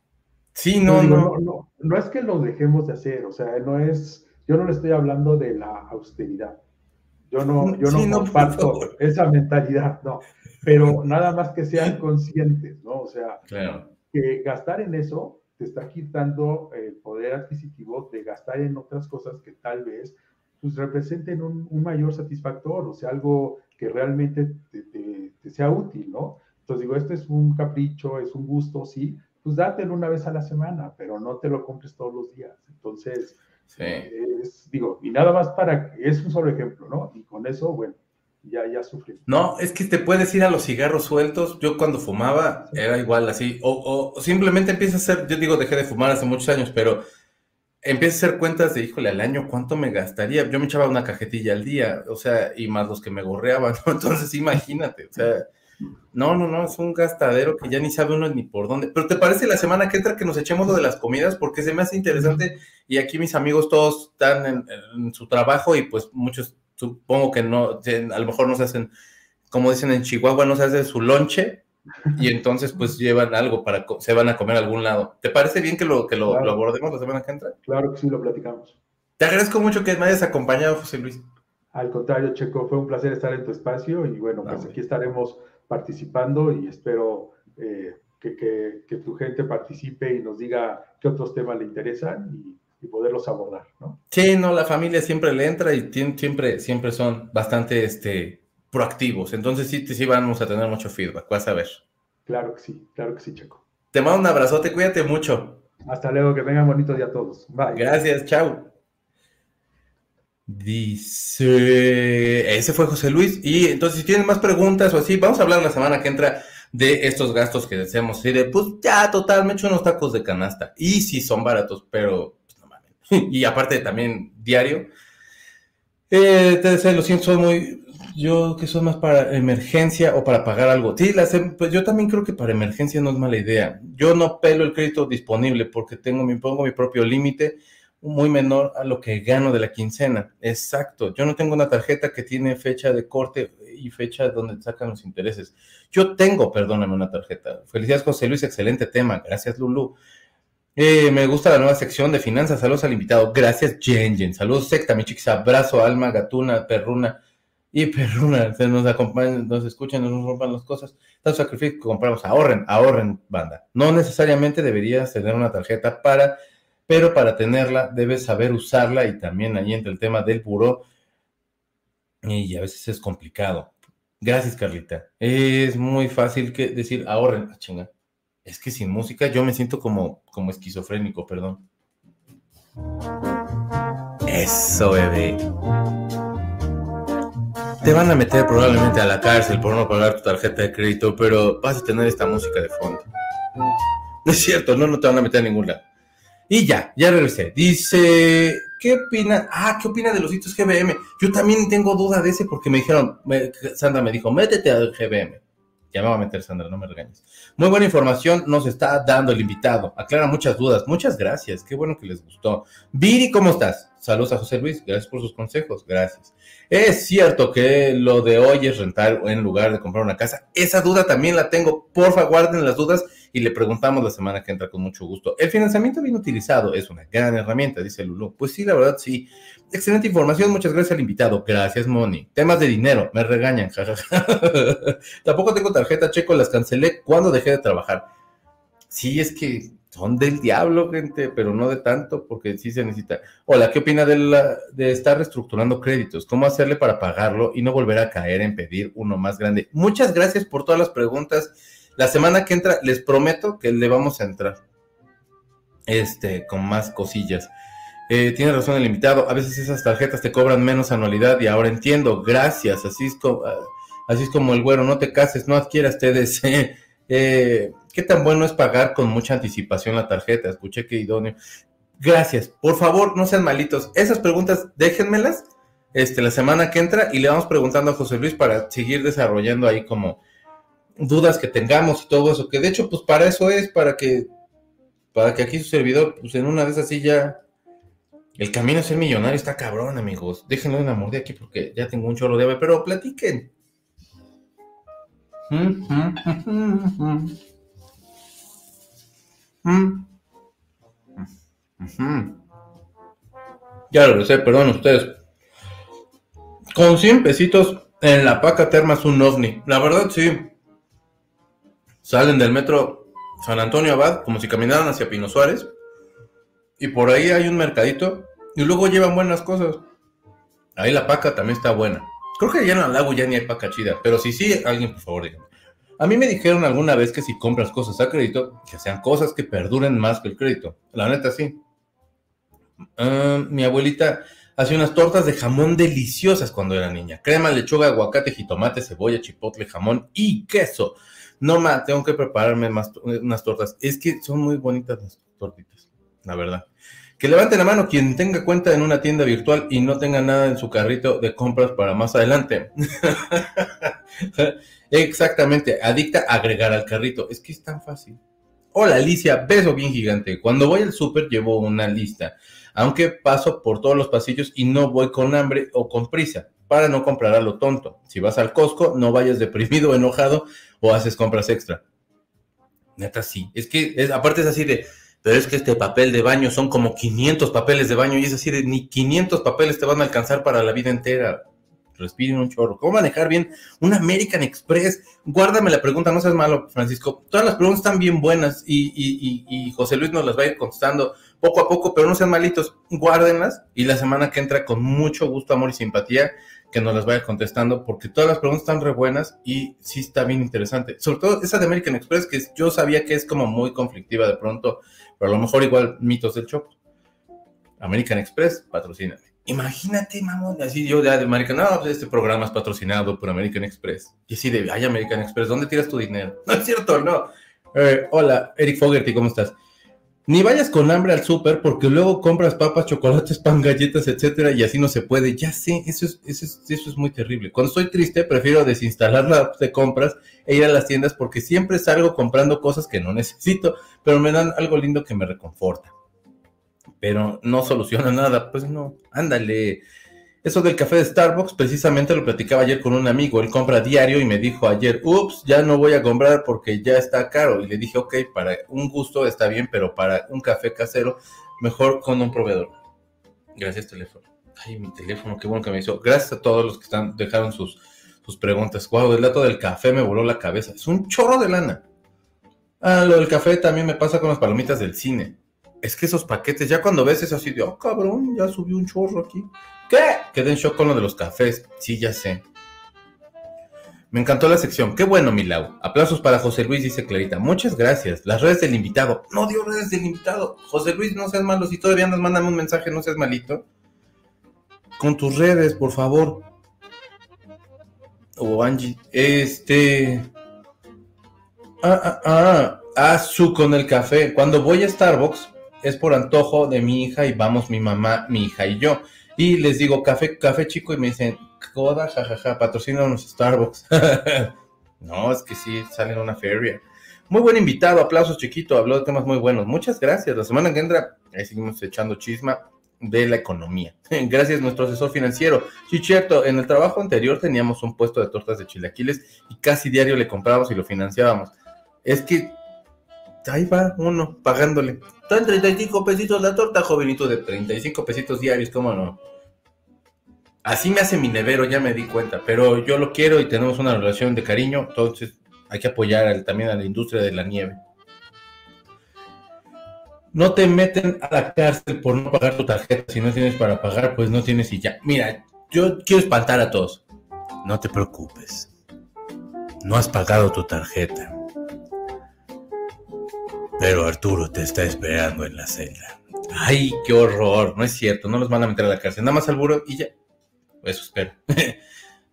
Sí, no, no, no. no, no. No es que lo dejemos de hacer, o sea, no es, yo no le estoy hablando de la austeridad. Yo no, yo no Sí, no, comparto esa mentalidad, no. Pero nada más que sean conscientes, ¿no? O sea, Claro. que gastar en eso te está quitando el poder adquisitivo de gastar en otras cosas que tal vez pues, representen un, un mayor satisfactor, o sea, algo que realmente te, te, te, sea útil, ¿no? Entonces digo, esto es un capricho, es un gusto, sí, pues dátelo una vez a la semana, pero no te lo compres todos los días. Entonces, Sí. es, digo, y nada más para, es un solo ejemplo, ¿no? Y con eso, bueno, ya, ya sufrí. No, es que te puedes ir a los cigarros sueltos. Yo cuando fumaba era igual así. O, o simplemente empiezas a hacer, yo digo, dejé de fumar hace muchos años, pero empiezas a hacer cuentas de, híjole, al año, ¿cuánto me gastaría? Yo me echaba una cajetilla al día, o sea, y más los que me gorreaban, ¿no? Entonces, imagínate, o sea, no, no, no, es un gastadero que ya ni sabe uno ni por dónde. Pero ¿te parece la semana que entra que nos echemos lo de las comidas? Porque se me hace interesante y aquí mis amigos todos están en, en su trabajo y pues muchos supongo que no, a lo mejor no se hacen, como dicen en Chihuahua, no se hace su lonche y entonces pues llevan algo para, se van a comer a algún lado. ¿Te parece bien que lo, que lo, Claro. lo abordemos la semana que entra? Claro que sí, lo platicamos. Te agradezco mucho que me hayas acompañado, José Luis. Al contrario, Checo, fue un placer estar en tu espacio y bueno, pues aquí estaremos participando y espero eh, que, que, que, tu gente participe y nos diga qué otros temas le interesan y, y, poderlos abordar, ¿no? Sí, no, la familia siempre le entra y tiene, siempre, siempre son bastante este, proactivos. Entonces sí, sí vamos a tener mucho feedback, vas a ver. Claro que sí, claro que sí, Checo. Te mando un abrazote, cuídate mucho. Hasta luego, que tengan bonito día a todos. Bye. Gracias, chao. Dice, ese fue José Luis. Y entonces, si tienen más preguntas o así, vamos a hablar la semana que entra de estos gastos que deseamos. Y de, pues ya, total, me echo unos tacos de canasta. Y sí, son baratos, pero pues, no. Y aparte, también diario. Eh, te deseo, lo siento, soy muy. Yo que soy más para emergencia o para pagar algo. Sí, las, pues yo también creo que para emergencia no es mala idea. Yo no pelo el crédito disponible porque tengo mi, pongo mi propio límite muy menor a lo que gano de la quincena. Exacto. Yo no tengo una tarjeta que tiene fecha de corte y fecha donde sacan los intereses. Yo tengo, perdóname, una tarjeta. Felicidades, José Luis. Excelente tema. Gracias, Lulu. Eh, me gusta la nueva sección de finanzas. Saludos al invitado. Gracias, Jen Saludos, secta, mi chiquis. Abrazo, alma, gatuna, perruna y perruna. Se nos acompañan, nos escuchan, nos rompan las cosas. Tanto sacrificio que compramos. Ahorren, ahorren, banda. No necesariamente deberías tener una tarjeta para, pero para tenerla debes saber usarla y también ahí entra el tema del buró. Y a veces es complicado. Gracias, Carlita. Es muy fácil que decir ahorren. Ah, chinga es que sin música yo me siento como, como esquizofrénico, perdón. Eso, bebé. Te van a meter probablemente a la cárcel por no pagar tu tarjeta de crédito, pero vas a tener esta música de fondo. No es cierto, no, no te van a meter a ninguna. Y ya, ya regresé. Dice, ¿qué opina? Ah, ¿qué opina de los sitios GBM? Yo también tengo duda de ese porque me dijeron, Sandra me dijo, métete al GBM. Ya me a meter, Sandra, no me regañes. Muy buena información nos está dando el invitado. Aclara muchas dudas. Muchas gracias. Qué bueno que les gustó. Viri, ¿cómo estás? Saludos a José Luis. Gracias por sus consejos. Gracias. Es cierto que lo de hoy es rentar en lugar de comprar una casa. Esa duda también la tengo. Porfa, guarden las dudas y le preguntamos la semana que entra con mucho gusto. El financiamiento bien utilizado es una gran herramienta, dice Lulu. Pues sí, la verdad sí. Excelente información, muchas gracias al invitado. Gracias, Moni. Temas de dinero, me regañan, Tampoco tengo tarjeta checo, las cancelé cuando dejé de trabajar. Sí, es que son del diablo, gente, pero no de tanto, porque sí se necesita. Hola, ¿qué opina de, la, de estar reestructurando créditos? ¿Cómo hacerle para pagarlo y no volver a caer en pedir uno más grande? Muchas gracias por todas las preguntas. La semana que entra, les prometo que le vamos a entrar este, con más cosillas. Eh, tiene razón el invitado, a veces esas tarjetas te cobran menos anualidad y ahora entiendo, gracias, así es como, ah, así es como el güero, no te cases, no adquieras TDC. Eh, ¿Qué tan bueno es pagar con mucha anticipación la tarjeta? Escuché que idóneo. Gracias, por favor, no sean malitos. Esas preguntas déjenmelas este, la semana que entra y le vamos preguntando a José Luis para seguir desarrollando ahí como dudas que tengamos y todo eso, que de hecho, pues para eso es, para que, para que aquí su servidor, pues en una vez así ya, el camino a ser millonario está cabrón, amigos. Déjenme una mordida aquí porque ya tengo un chorro de ave, pero platiquen. Ya lo sé, perdón ustedes. Con 100 pesitos en la paca termas un ovni. La verdad, sí. Salen del metro San Antonio Abad como si caminaran hacia Pino Suárez. Y por ahí hay un mercadito. Y luego llevan buenas cosas. Ahí la paca también está buena. Creo que ya en el lago ya ni hay paca chida. Pero si sí, alguien por favor dígame. A mí me dijeron alguna vez que si compras cosas a crédito, que sean cosas que perduren más que el crédito. La neta sí. Ah, mi abuelita hacía unas tortas de jamón deliciosas cuando era niña. Crema, lechuga, aguacate, jitomate, cebolla, chipotle, jamón y queso. No, ma, tengo que prepararme más unas tortas. Es que son muy bonitas las tortitas, la verdad. Que levanten la mano quien tenga cuenta en una tienda virtual y no tenga nada en su carrito de compras para más adelante. Exactamente, adicta a agregar al carrito. Es que es tan fácil. Hola Alicia, beso bien gigante. Cuando voy al súper llevo una lista, aunque paso por todos los pasillos y no voy con hambre o con prisa para no comprar a lo tonto. Si vas al Costco, no vayas deprimido o enojado o haces compras extra. Neta, sí. Es que, aparte es así de, pero es que este papel de baño son como 500 papeles de baño y es así de, ni 500 papeles te van a alcanzar para la vida entera. Respiren un chorro. ¿Cómo manejar bien un American Express? Guárdame la pregunta, no seas malo, Francisco. Todas las preguntas están bien buenas y, y José Luis nos las va a ir contestando poco a poco, pero no sean malitos. Guárdenlas y la semana que entra, con mucho gusto, amor y simpatía, que nos las vaya contestando, porque todas las preguntas están re buenas y sí está bien interesante. Sobre todo esa de American Express, que yo sabía que es como muy conflictiva de pronto, pero a lo mejor igual mitos del Chopo. American Express, patrocíname. Imagínate, mamón, así yo de American, no, pues este programa es patrocinado por American Express. Y así de, ay, American Express, ¿dónde tiras tu dinero? No es cierto, no. Eh, hola, Eric Fogerty, ¿cómo estás? Ni vayas con hambre al súper porque luego compras papas, chocolates, pan, galletas, etcétera, y así no se puede. Ya sé, eso es, eso es, eso es muy terrible. Cuando estoy triste, prefiero desinstalar la de compras e ir a las tiendas porque siempre salgo comprando cosas que no necesito, pero me dan algo lindo que me reconforta. pero no soluciona nada. Pues no, ándale. Eso del café de Starbucks, precisamente lo platicaba ayer con un amigo. Él compra diario y me dijo ayer, ups, ya no voy a comprar porque ya está caro. Y le dije, ok, para un gusto está bien, pero para un café casero, mejor con un proveedor. Gracias, teléfono. Ay, mi teléfono, qué bueno que me hizo. Gracias a todos los que están, dejaron sus, sus preguntas. Wow, el dato del café me voló la cabeza. Es un chorro de lana. Ah, lo del café también me pasa con las palomitas del cine. Es que esos paquetes, ya cuando ves eso así de, oh cabrón, ya subió un chorro aquí. ¿Qué? Quedé en shock con lo de los cafés. Sí, ya sé. Me encantó la sección. Qué bueno, Milau. Aplausos para José Luis, dice Clarita. Muchas gracias. Las redes del invitado. No dio redes del invitado. José Luis, no seas malo. Si todavía nos mandan un mensaje, no seas malito. Con tus redes, por favor. O Angie. Este. Ah, ah, ah. Ah, su con el café. Cuando voy a Starbucks es por antojo de mi hija y vamos mi mamá, mi hija y yo. Y les digo café, café chico y me dicen, coda, jajaja, patrocina unos Starbucks. no, es que sí, salen una feria. Muy buen invitado, aplausos chiquito, habló de temas muy buenos. Muchas gracias. La semana que entra, ahí seguimos echando chisma de la economía. Gracias nuestro asesor financiero. Sí, cierto, en el trabajo anterior teníamos un puesto de tortas de chilaquiles y casi diario le comprábamos y lo financiábamos. Es que ahí va uno pagándole. Están 35 pesitos la torta, jovenito, de 35 pesitos diarios, ¿cómo no? Así me hace mi nevero, ya me di cuenta, pero yo lo quiero y tenemos una relación de cariño, entonces hay que apoyar también a la industria de la nieve. No te meten a la cárcel por no pagar tu tarjeta. Si no tienes para pagar, pues no tienes y ya. Mira, yo quiero espantar a todos. No te preocupes. No has pagado tu tarjeta. Pero Arturo te está esperando en la celda. Ay, qué horror. No es cierto. No los van a meter a la cárcel. Nada más al buro y ya. Eso espero.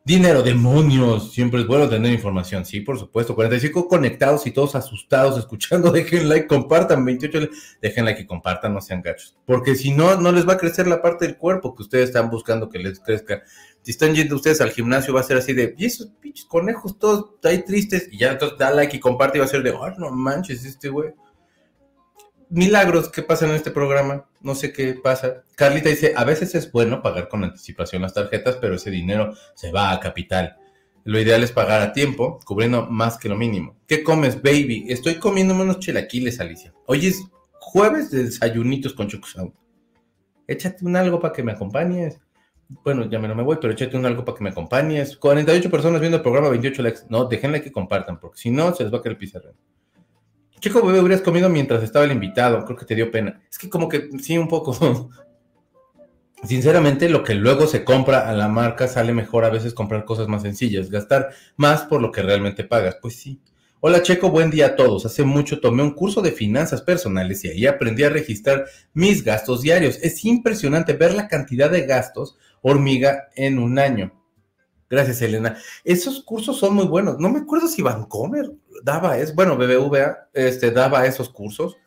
Dinero, demonios. Siempre es bueno tener información. Sí, por supuesto. 45 conectados y todos asustados escuchando. Dejen like, compartan. 28. Dejen like y compartan, no sean gachos. Porque si no, no les va a crecer la parte del cuerpo que ustedes están buscando que les crezca. Si están yendo ustedes al gimnasio, va a ser así de, y esos pinches conejos todos ahí tristes. Y ya entonces da like y comparte y va a ser de, oh, no manches, este güey milagros que pasan en este programa. No sé qué pasa. Carlita dice, a veces es bueno pagar con anticipación las tarjetas, pero ese dinero se va a capital. Lo ideal es pagar a tiempo, cubriendo más que lo mínimo. ¿Qué comes, baby? Estoy comiendo unos chilaquiles, Alicia. Hoy es jueves de desayunitos con chocosau. Échate un algo para que me acompañes. Bueno, ya me no me voy, pero échate un algo para que me acompañes. 48 personas viendo el programa, 28 likes. No, déjenle que compartan, porque si no, se les va a caer el pizarrón. Chico bebé hubieras comido mientras estaba el invitado, creo que te dio pena. Es que como que sí, un poco. Sinceramente, lo que luego se compra a la marca sale mejor a veces comprar cosas más sencillas, gastar más por lo que realmente pagas. Pues sí. Hola Checo, buen día a todos. Hace mucho tomé un curso de finanzas personales y ahí aprendí a registrar mis gastos diarios. Es impresionante ver la cantidad de gastos hormiga en un año. Gracias, Elena. Esos cursos son muy buenos. No me acuerdo si Vancomer daba es, bueno, BBVA este, daba esos cursos,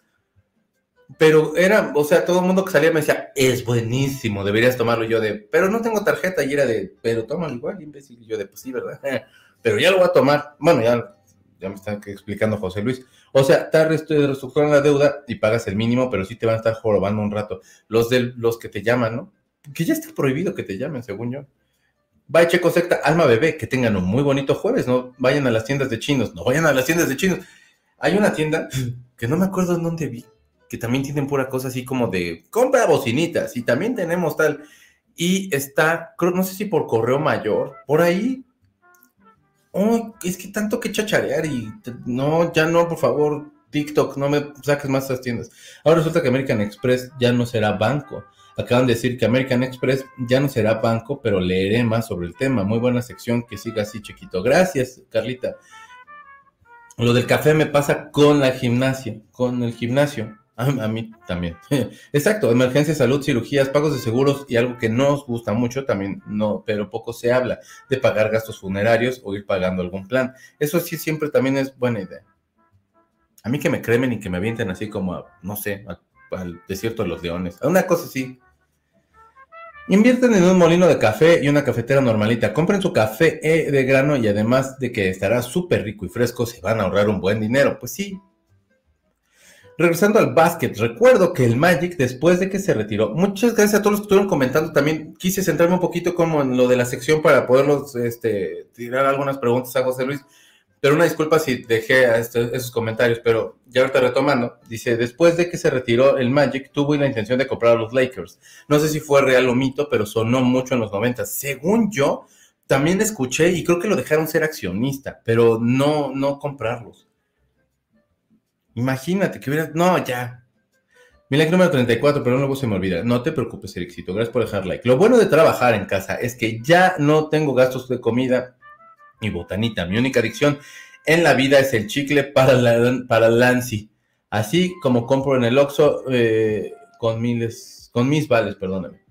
pero era, o sea, todo el mundo que salía me decía, es buenísimo, deberías tomarlo. yo de, pero no tengo tarjeta, y era de, pero tómalo igual, imbécil. Y yo de, pues sí, ¿verdad? pero ya lo voy a tomar. Bueno, ya, ya me están explicando José Luis. O sea, te reestructuran la deuda y pagas el mínimo, pero sí te van a estar jorobando un rato. Los de los que te llaman, ¿no? Que ya está prohibido que te llamen, según yo. Bye Checo Secta, Alma Bebé, que tengan un muy bonito jueves, no vayan a las tiendas de chinos, no vayan a las tiendas de chinos. Hay una tienda que no me acuerdo en dónde vi, que también tienen pura cosa así como de compra bocinitas y también tenemos tal. Y está, no sé si por correo mayor, por ahí. Oh, es que tanto que chacharear y no, ya no, por favor, TikTok, no me saques más esas tiendas. Ahora resulta que American Express ya no será banco Acaban de decir que American Express ya no será banco, pero leeré más sobre el tema. Muy buena sección, que siga así, chiquito. Gracias, Carlita. Lo del café me pasa con la gimnasia, con el gimnasio. A, mí también. Exacto, emergencia, salud, cirugías, pagos de seguros y algo que no nos gusta mucho también, no, pero poco se habla de pagar gastos funerarios o ir pagando algún plan. Eso sí siempre también es buena idea. A mí que me cremen y que me avienten así como, no sé, al desierto de los leones. Una cosa así. Invierten en un molino de café y una cafetera normalita. Compren su café eh, de grano y además de que estará súper rico y fresco, se van a ahorrar un buen dinero. Pues sí. Regresando al básquet, recuerdo que el Magic, después de que se retiró, muchas gracias a todos los que estuvieron comentando. También quise centrarme un poquito como en lo de la sección para poderlos este, tirar algunas preguntas a José Luis. Pero una disculpa si dejé este, esos comentarios, pero ya ahorita retomando, dice, después de que se retiró el Magic, tuvo la intención de comprar a los Lakers. No sé si fue real o mito, pero sonó mucho en los 90. Según yo, también escuché y creo que lo dejaron ser accionista, pero no, no comprarlos. Imagínate que hubiera, no, ya. Mi like número 34, pero luego se me olvida. No te preocupes, Ericito. Gracias por dejar like. Lo bueno de trabajar en casa es que ya no tengo gastos de comida y botanita. Mi única adicción en la vida es el chicle para, la, para Lancy. Así como compro en el Oxxo eh, con miles, con mis vales, perdóname.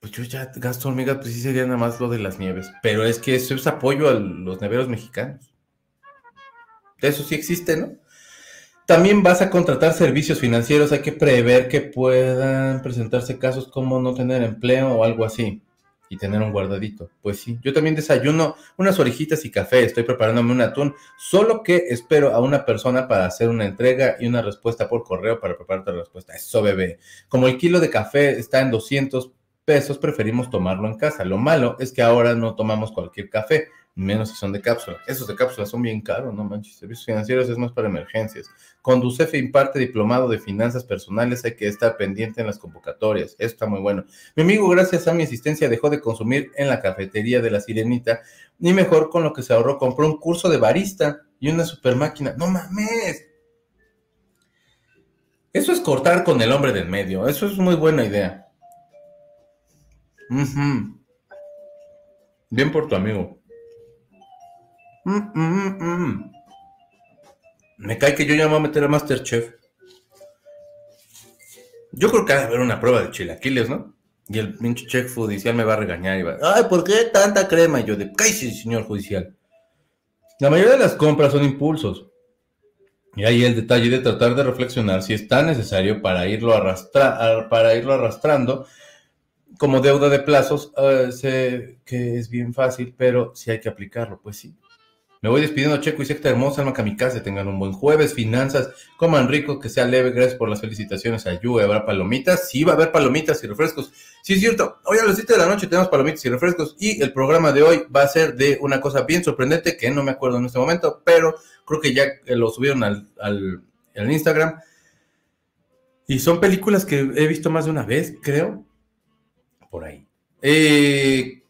Pues yo ya gasto hormiga, pues sí sería nada más lo de las nieves. Pero es que eso es apoyo a los neveros mexicanos. Eso sí existe, ¿no? También vas a contratar servicios financieros, hay que prever que puedan presentarse casos como no tener empleo o algo así y tener un guardadito. Pues sí, yo también desayuno unas orejitas y café, estoy preparándome un atún, solo que espero a una persona para hacer una entrega y una respuesta por correo para prepararte la respuesta. Eso, bebé. Como el kilo de café está en 200 pesos, preferimos tomarlo en casa. Lo malo es que ahora no tomamos cualquier café, menos si son de cápsula. Esos de cápsula son bien caros, no manches. Servicios financieros es más para emergencias. Conducefe imparte diplomado de finanzas personales, hay que estar pendiente en las convocatorias. Esto está muy bueno. Mi amigo, gracias a mi asistencia, dejó de consumir en la cafetería de la Sirenita y mejor con lo que se ahorró, compró un curso de barista y una super máquina. ¡No mames! Eso es cortar con el hombre del medio. Eso es muy buena idea. Bien por tu amigo. Mm, mm, mm, me cae que yo ya me voy a meter a Masterchef. Yo creo que va a haber una prueba de chilaquiles, ¿no? Y el pinche chef judicial me va a regañar y va, ay, ¿por qué tanta crema? Y yo de, cállese, señor judicial. La mayoría de las compras son impulsos. Y ahí el detalle de tratar de reflexionar si es tan necesario para irlo, arrastra para irlo arrastrando como deuda de plazos, eh, sé que es bien fácil, pero si hay que aplicarlo, pues sí. Me voy despidiendo, Checo y secta hermosa, alma kamikaze. Tengan un buen jueves, finanzas, coman rico, que sea leve. Gracias por las felicitaciones a. ¿Habrá palomitas? Sí, va a haber palomitas y refrescos. Sí, es cierto. Hoy a las 7 de la noche tenemos palomitas y refrescos. Y el programa de hoy va a ser de una cosa bien sorprendente que no me acuerdo en este momento, pero creo que ya lo subieron al, al, al Instagram. Y son películas que he visto más de una vez, creo. Por ahí. Eh,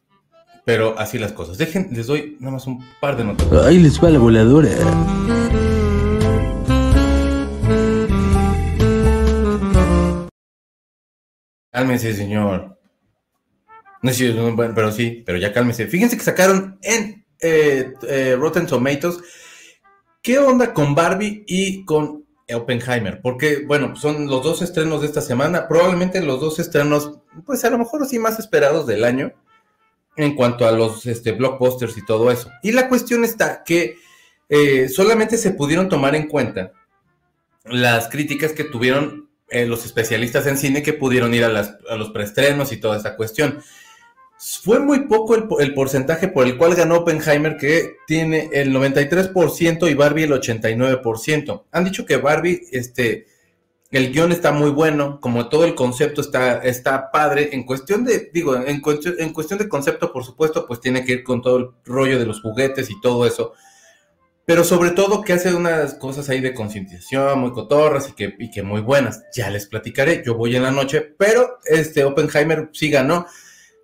pero así las cosas. Dejen, les doy nada más un par de notas. Ahí les va la voladora. Cálmese, señor. No sé, bueno, pero sí, pero ya cálmese. Fíjense que sacaron en eh, eh, Rotten Tomatoes qué onda con Barbie y con Oppenheimer, porque, bueno, son los dos estrenos de esta semana, probablemente los dos estrenos, pues a lo mejor sí más esperados del año en cuanto a los este, blockbusters y todo eso. Y la cuestión está que eh, solamente se pudieron tomar en cuenta las críticas que tuvieron eh, los especialistas en cine que pudieron ir a, las, a, los preestrenos y toda esa cuestión. Fue muy poco el, el, porcentaje por el cual ganó Oppenheimer, que tiene el 93% y Barbie el 89%. Han dicho que Barbie, este, el guion está muy bueno, como todo el concepto está, está padre. En cuestión de, digo, en, cuestión, de concepto, por supuesto, pues tiene que ir con todo el rollo de los juguetes y todo eso. Pero sobre todo que hace unas cosas ahí de concientización muy cotorras y que, y muy buenas. Ya les platicaré, yo voy en la noche, pero este Oppenheimer sí ganó.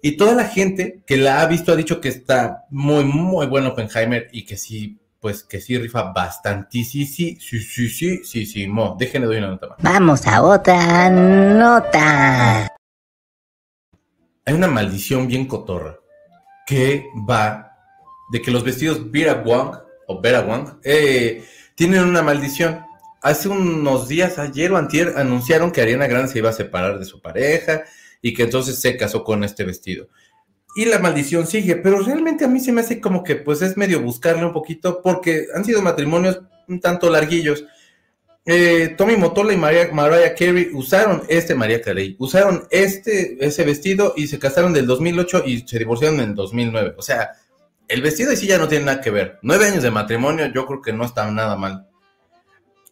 Y toda la gente que la ha visto ha dicho que está muy, muy bueno Oppenheimer y que sí pues que sí rifa bastante. Sí, sí, sí, sí, sí, sí, mo. Déjenme doy una nota más. Vamos a otra nota. Hay una maldición bien cotorra que va de que los vestidos Vera Wang o Vera Wang eh, tienen una maldición. Hace unos días, ayer o antier, anunciaron que Ariana Grande se iba a separar de su pareja y que entonces se casó con este vestido y la maldición sigue, pero realmente a mí se me hace como que pues es medio buscarle un poquito porque han sido matrimonios un tanto larguillos. Eh, Tommy Motola y María, Mariah Carey usaron este, María Carey, usaron este, ese vestido y se casaron del 2008 y se divorciaron en el 2009. O sea, el vestido y sí ya no tiene nada que ver. Nueve años de matrimonio yo creo que no está nada mal.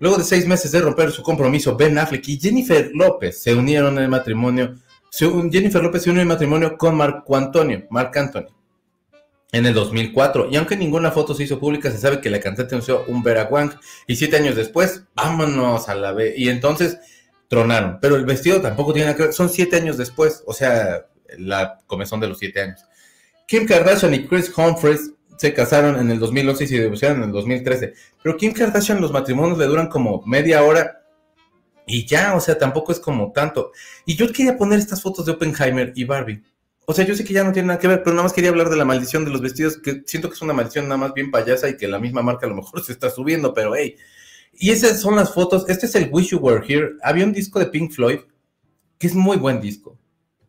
Luego de seis meses de romper su compromiso, Ben Affleck y Jennifer López se unieron en el matrimonio. Jennifer López se unió en matrimonio con Marco Antonio, Marc Antonio, en el 2004. Y aunque ninguna foto se hizo pública, se sabe que la cantante anunció un Vera Wang. Y siete años después, vámonos a la B. Y entonces tronaron. Pero el vestido tampoco tiene nada que ver. Son siete años después. O sea, la comezón de los siete años. Kim Kardashian y Chris Humphries se casaron en el 2011 y se divorciaron en el 2013. Pero Kim Kardashian los matrimonios le duran como media hora y ya, o sea, tampoco es como tanto. Y yo quería poner estas fotos de Oppenheimer y Barbie. O sea, yo sé que ya no tiene nada que ver, pero nada más quería hablar de la maldición de los vestidos, que siento que es una maldición nada más bien payasa y que la misma marca a lo mejor se está subiendo, pero hey. Y esas son las fotos. Este es el Wish You Were Here. Había un disco de Pink Floyd que es muy buen disco,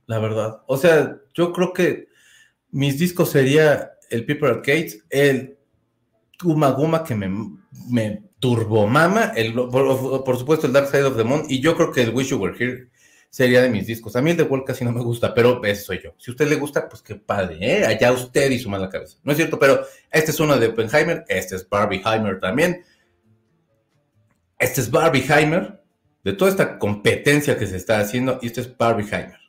la verdad. O sea, yo creo que mis discos sería el People Arcade, el Guma Guma que me, me turbomama, el, por, supuesto el Dark Side of the Moon, y yo creo que el Wish You Were Here sería de mis discos. A mí el de Wall casi no me gusta, pero ese soy yo. Si a usted le gusta, pues qué padre, ¿eh? Allá usted y su mala cabeza. No es cierto, pero este es uno de Oppenheimer, este es Barbieheimer también. Este es Barbieheimer, de toda esta competencia que se está haciendo, y este es Barbieheimer.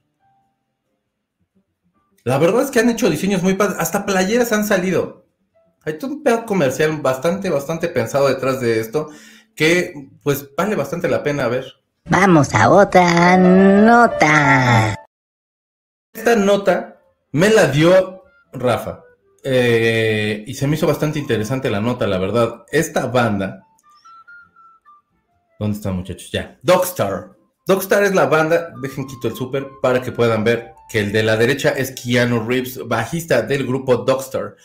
La verdad es que han hecho diseños muy padres. Hasta playeras han salido. Hay todo un pedo comercial bastante, bastante pensado detrás de esto que pues vale bastante la pena ver. Vamos a otra nota. Esta nota me la dio Rafa. Eh, y se me hizo bastante interesante la nota, la verdad. Esta banda. ¿Dónde están muchachos? Ya. Dogstar. Dogstar es la banda. Dejen quito el súper para que puedan ver que el de la derecha es Keanu Reeves, bajista del grupo Dogstar.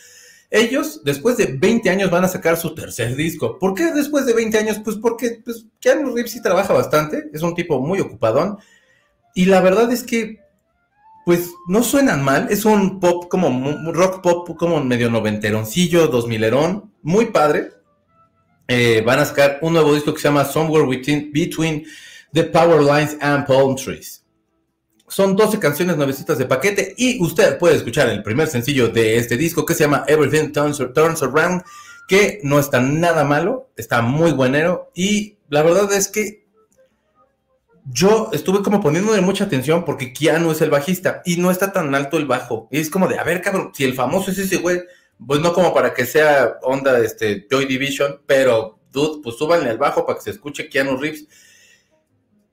Ellos, después de 20 años, van a sacar su tercer disco. ¿Por qué después de 20 años? Pues porque pues, Keanu Reeves trabaja bastante, es un tipo muy ocupadón. Y la verdad es que, pues, no suenan mal. Es un pop como, rock pop como medio noventeroncillo, dos milerón, muy padre. Eh, van a sacar un nuevo disco que se llama Somewhere Between the Power Lines and Palm Trees. Son 12 canciones nuevecitas de paquete y usted puede escuchar el primer sencillo de este disco que se llama Everything Turns, Around, que no está nada malo, está muy buenero y la verdad es que yo estuve como poniéndole mucha atención porque Keanu es el bajista y no está tan alto el bajo. Y es como de, a ver, cabrón, si el famoso es ese güey, pues no como para que sea onda este Joy Division, pero dude, pues súbanle al bajo para que se escuche Keanu Reeves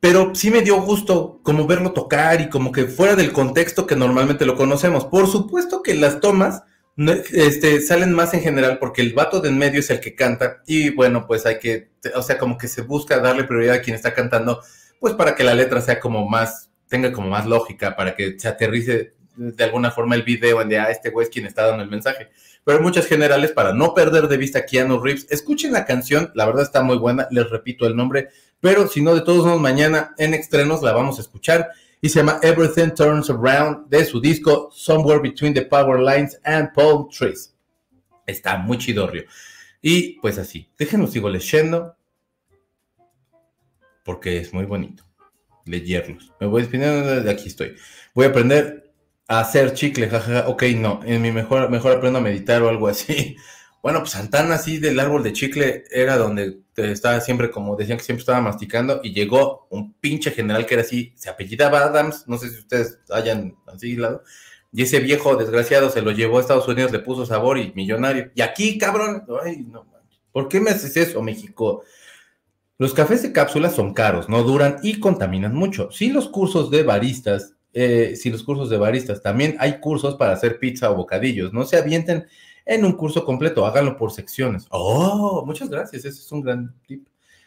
pero sí me dio gusto como verlo tocar y como que fuera del contexto que normalmente lo conocemos. Por supuesto que las tomas este, salen más en general porque el vato de en medio es el que canta y bueno, pues hay que, o sea, como que se busca darle prioridad a quien está cantando, pues para que la letra sea como más, tenga como más lógica, para que se aterrice de alguna forma el video en de, ah, este güey es quien está dando el mensaje. Pero hay muchas generales para no perder de vista a Keanu Reeves. Escuchen la canción, la verdad está muy buena, les repito el nombre, pero si no, de todos modos, mañana en estrenos la vamos a escuchar y se llama Everything Turns Around de su disco Somewhere Between the Power Lines and Palm Trees. Está muy chidorrio. Y pues así, déjenlo sigo leyendo porque es muy bonito leerlos. Me voy despidiendo de aquí estoy. Voy a aprender a hacer chicle, jajaja. Ok, no, en mi mejor, mejor aprendo a meditar o algo así. Bueno, pues Santana así del árbol de chicle era donde estaba siempre, como decían que siempre estaba masticando, y llegó un pinche general que era así, se apellidaba Adams, no sé si ustedes hayan así lado, y ese viejo desgraciado se lo llevó a Estados Unidos, le puso sabor y millonario. Y aquí, cabrón, ay, no, ¿por qué me haces eso, México? Los cafés de cápsula son caros, no duran y contaminan mucho. Si los cursos de baristas, eh, si los cursos de baristas, también hay cursos para hacer pizza o bocadillos, no se avienten en un curso completo, háganlo por secciones. Oh, muchas gracias, ese es un gran tip.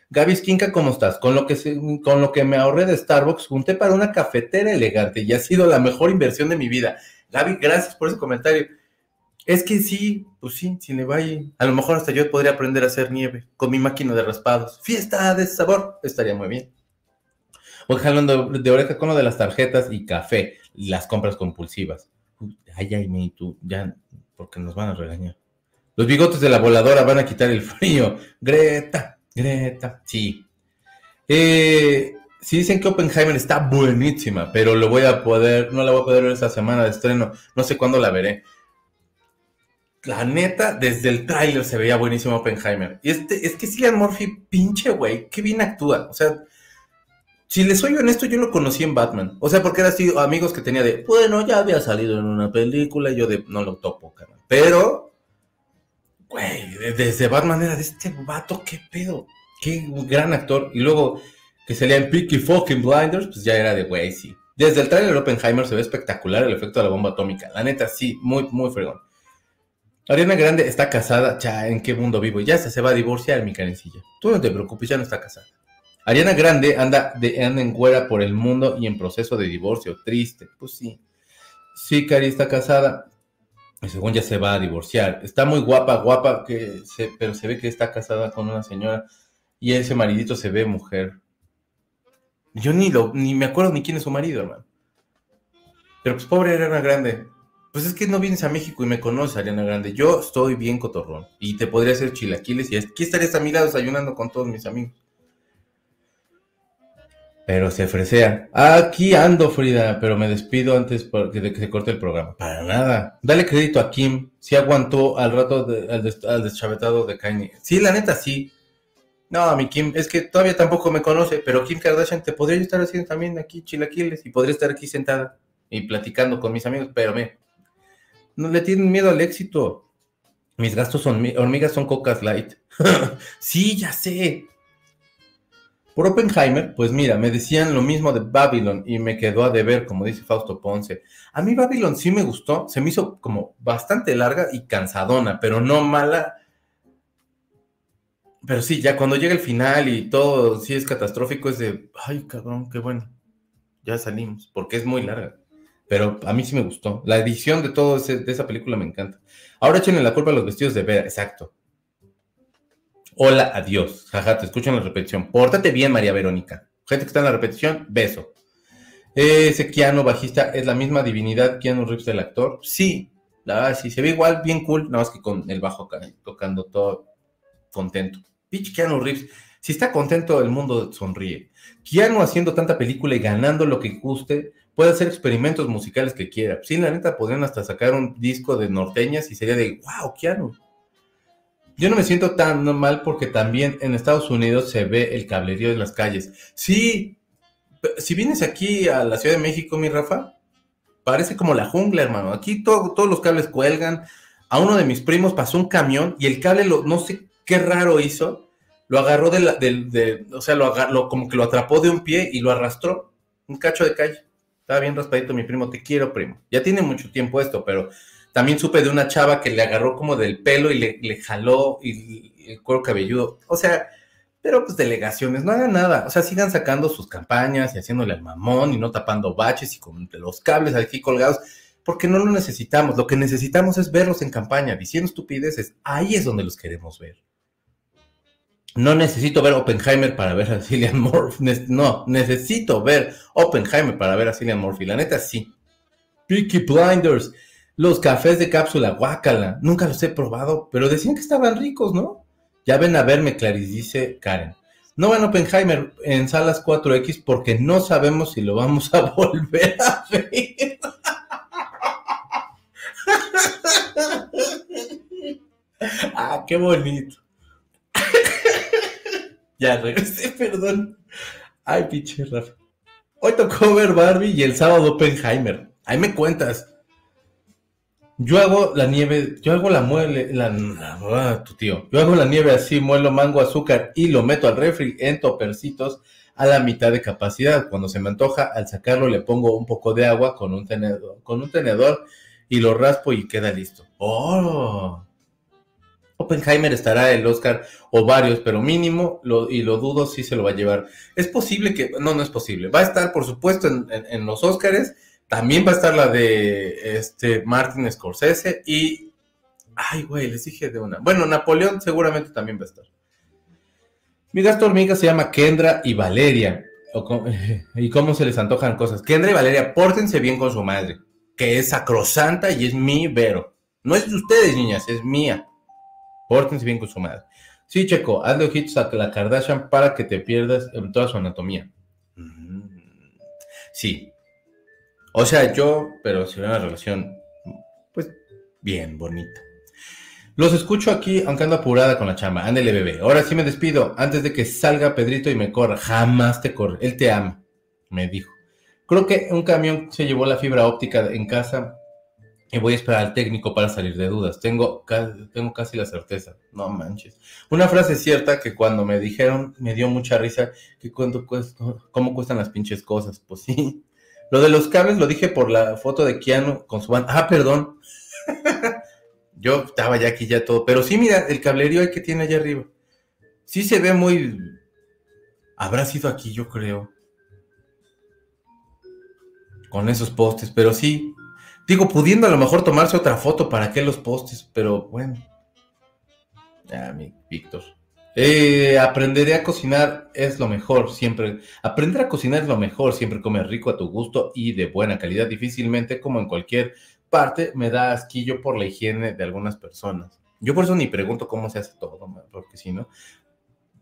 Gaby Skinka, ¿cómo estás? Con lo, que con lo que me ahorré de Starbucks, junté para una cafetera elegante y ha sido la mejor inversión de mi vida. Gaby, gracias por ese comentario. Es que sí, pues sí, si le va a lo mejor hasta yo podría aprender a hacer nieve con mi máquina de raspados. Fiesta de sabor, estaría muy bien. O hablando de oreja con lo de las tarjetas y café, las compras compulsivas. Ay, ay, me, tú, ya porque nos van a regañar. Los bigotes de la voladora van a quitar el frío. Greta, Greta, sí. Eh, sí dicen que Oppenheimer está buenísima, pero lo voy a poder, no la voy a poder ver esta semana de estreno. No sé cuándo la veré. la neta, desde el tráiler se veía buenísimo Oppenheimer. Y este, es que Cillian Murphy, pinche güey, qué bien actúa. O sea, si le soy honesto, yo lo conocí en Batman. O sea, porque era así, amigos que tenía de, bueno, ya había salido en una película, yo de, no lo topo, carnal. Pero, güey, desde Batman era de este vato, qué pedo. Qué gran actor. Y luego que salía en Peaky Fucking Blinders, pues ya era de, güey, sí. Desde el trailer de Oppenheimer se ve espectacular el efecto de la bomba atómica. La neta, sí, muy, muy fregón. Ariana Grande está casada, ya, ¿en qué mundo vivo? Ya se va a divorciar, mi carencilla. Tú no te preocupes, ya no está casada. Ariana Grande anda, de, anda en güera por el mundo y en proceso de divorcio. Triste. Pues sí. Sí, Cari está casada. Y según ya se va a divorciar. Está muy guapa, guapa, que se, pero se ve que está casada con una señora. Y ese maridito se ve mujer. Yo ni, lo, ni me acuerdo ni quién es su marido, hermano. Pero pues pobre Ariana Grande. Pues es que no vienes a México y me conoces, Ariana Grande. Yo estoy bien cotorrón. Y te podría hacer chilaquiles y aquí estarías a mi lado desayunando con todos mis amigos. Pero se fresea. Aquí ando, Frida, pero me despido antes de que se corte el programa. Para nada. Dale crédito a Kim. Si aguantó al rato al, deschavetado de Kanye. Sí, la neta, sí. No, mi Kim, es que todavía tampoco me conoce, pero Kim Kardashian te podría estar haciendo también aquí chilaquiles y podría estar aquí sentada y platicando con mis amigos, pero me. No le tienen miedo al éxito. Mis gastos son hormigas son cocas light. sí, ya sé. Por Oppenheimer, pues mira, me decían lo mismo de Babylon y me quedó a deber, como dice Fausto Ponce. A mí Babylon sí me gustó, se me hizo como bastante larga y cansadona, pero no mala. Pero sí, ya cuando llega el final y todo sí es catastrófico, es de, ay cabrón, qué bueno, ya salimos, porque es muy larga. Pero a mí sí me gustó. La edición de todo de esa película me encanta. Ahora échenle la culpa a los vestidos de Vera, exacto. Hola, adiós. Jaja, te escucho en la repetición. Pórtate bien, María Verónica. Gente que está en la repetición, beso. Ese Keanu bajista es la misma divinidad Keanu Reeves del actor. Sí, la verdad, sí, se ve igual, bien cool, nada más que con el bajo acá, tocando todo contento. Pitch Keanu Reeves, si está contento, el mundo sonríe. Keanu haciendo tanta película y ganando lo que guste, puede hacer experimentos musicales que quiera. Sí, la neta, podrían hasta sacar un disco de norteñas y sería de, wow, Keanu, yo no me siento tan mal porque también en Estados Unidos se ve el cablerío en las calles. Sí, si vienes aquí a la Ciudad de México, mi Rafa, parece como la jungla, hermano. Aquí todos los cables cuelgan. A uno de mis primos pasó un camión y el cable, lo, no sé qué raro hizo, lo agarró de, la, o sea, lo, agarró, como que lo atrapó de un pie y lo arrastró. Un cacho de calle. Estaba bien raspadito mi primo, te quiero, primo. Ya tiene mucho tiempo esto, pero también supe de una chava que le agarró como del pelo y le, jaló y, el cuero cabelludo. O sea, pero pues delegaciones, no hagan nada. O sea, sigan sacando sus campañas y haciéndole al mamón y no tapando baches y con los cables aquí colgados, porque no lo necesitamos. Lo que necesitamos es verlos en campaña, diciendo estupideces. Ahí es donde los queremos ver. No necesito ver Oppenheimer para ver a Cillian Murphy. No, necesito ver Oppenheimer para ver a Cillian Murphy. La neta, sí. Peaky Blinders. Los cafés de cápsula, guácala, nunca los he probado, pero decían que estaban ricos, ¿no? Ya ven a verme, Clarice, dice Karen. No van Oppenheimer en salas 4X porque no sabemos si lo vamos a volver a ver. ah, qué bonito. ya regresé, perdón. Ay, pinche Rafa. Hoy tocó ver Barbie y el sábado Oppenheimer. Ahí me cuentas. Yo hago la nieve, yo hago la muele, ah, tu tío, yo hago la nieve así, muelo mango, azúcar y lo meto al refri en topercitos a la mitad de capacidad. Cuando se me antoja, al sacarlo le pongo un poco de agua con un tenedor, y lo raspo y queda listo. ¡Oh! Oppenheimer estará el Oscar o varios, pero mínimo, y lo dudo si se lo va a llevar. Es posible que, no, no es posible. Va a estar, por supuesto, en los Oscars también va a estar la de este Martin Scorsese y. Ay, güey, les dije de una. Bueno, Napoleón seguramente también va a estar. Mi gasto hormiga se llama Kendra y Valeria. ¿Y cómo se les antojan cosas? Kendra y Valeria, pórtense bien con su madre, que es sacrosanta y es mi Vero. No es de ustedes, niñas, es mía. Pórtense bien con su madre. Sí, Checo, hazle ojitos a la Kardashian para que te pierdas en toda su anatomía. Sí, o sea, yo, pero si una relación, pues, bien bonita. Los escucho aquí, aunque ando apurada con la chamba. Ándele, bebé. Ahora sí me despido. Antes de que salga Pedrito y me corra. Jamás te corre. Él te ama, me dijo. Creo que un camión se llevó la fibra óptica en casa y voy a esperar al técnico para salir de dudas. Tengo, tengo casi la certeza. No manches. Una frase cierta que cuando me dijeron me dio mucha risa. Que cuánto cuesta, cómo cuestan las pinches cosas. Pues sí. Lo de los cables lo dije por la foto de Keanu con su van. Ah, perdón. Yo estaba ya aquí ya todo. Pero sí, mira, el cablerío que tiene allá arriba. Sí se ve muy... Habrá sido aquí, yo creo. Con esos postes, pero sí. Digo, pudiendo a lo mejor tomarse otra foto, ¿para qué los postes? Pero bueno. Ya, mi Víctor. Eh, aprenderé a cocinar es lo mejor, siempre. Aprender a cocinar es lo mejor, siempre comer rico a tu gusto y de buena calidad. Difícilmente, como en cualquier parte me da asquillo por la higiene de algunas personas. Yo por eso ni pregunto cómo se hace todo, porque si no.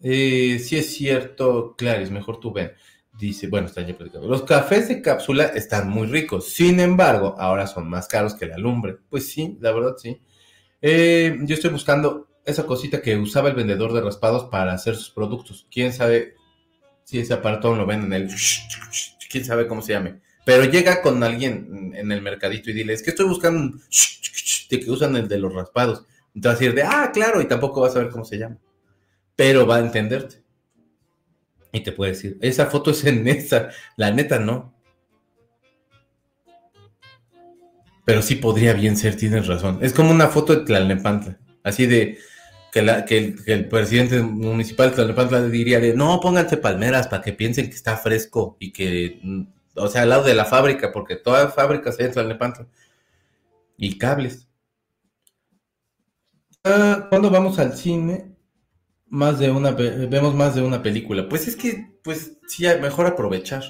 Eh, si es cierto, Claris, mejor tú ven. Dice, bueno, está ya. Los cafés de cápsula están muy ricos. Sin embargo, ahora son más caros que la lumbre. Pues sí, la verdad sí. Eh, yo estoy buscando esa cosita que usaba el vendedor de raspados para hacer sus productos. Quién sabe si ese aparato lo venden en el. Quién sabe cómo se llame. Pero llega con alguien en el mercadito y dile, es que estoy buscando de que usan el de los raspados. Entonces decir de, ah, claro, y tampoco vas a ver cómo se llama. Pero va a entenderte. Y te puede decir, esa foto es en esa. La neta no. Pero sí podría bien ser, tienes razón. Es como una foto de Tlalnepantla. Así de que, la, el, presidente municipal de Tlalnepantla diría de, no, pónganse palmeras para que piensen que está fresco y que mm, o sea, al lado de la fábrica, porque toda fábrica se entra en Lepanto. Y cables. Ah, cuando vamos al cine, más de una, vemos más de una película. Pues es que, pues sí, mejor aprovechar.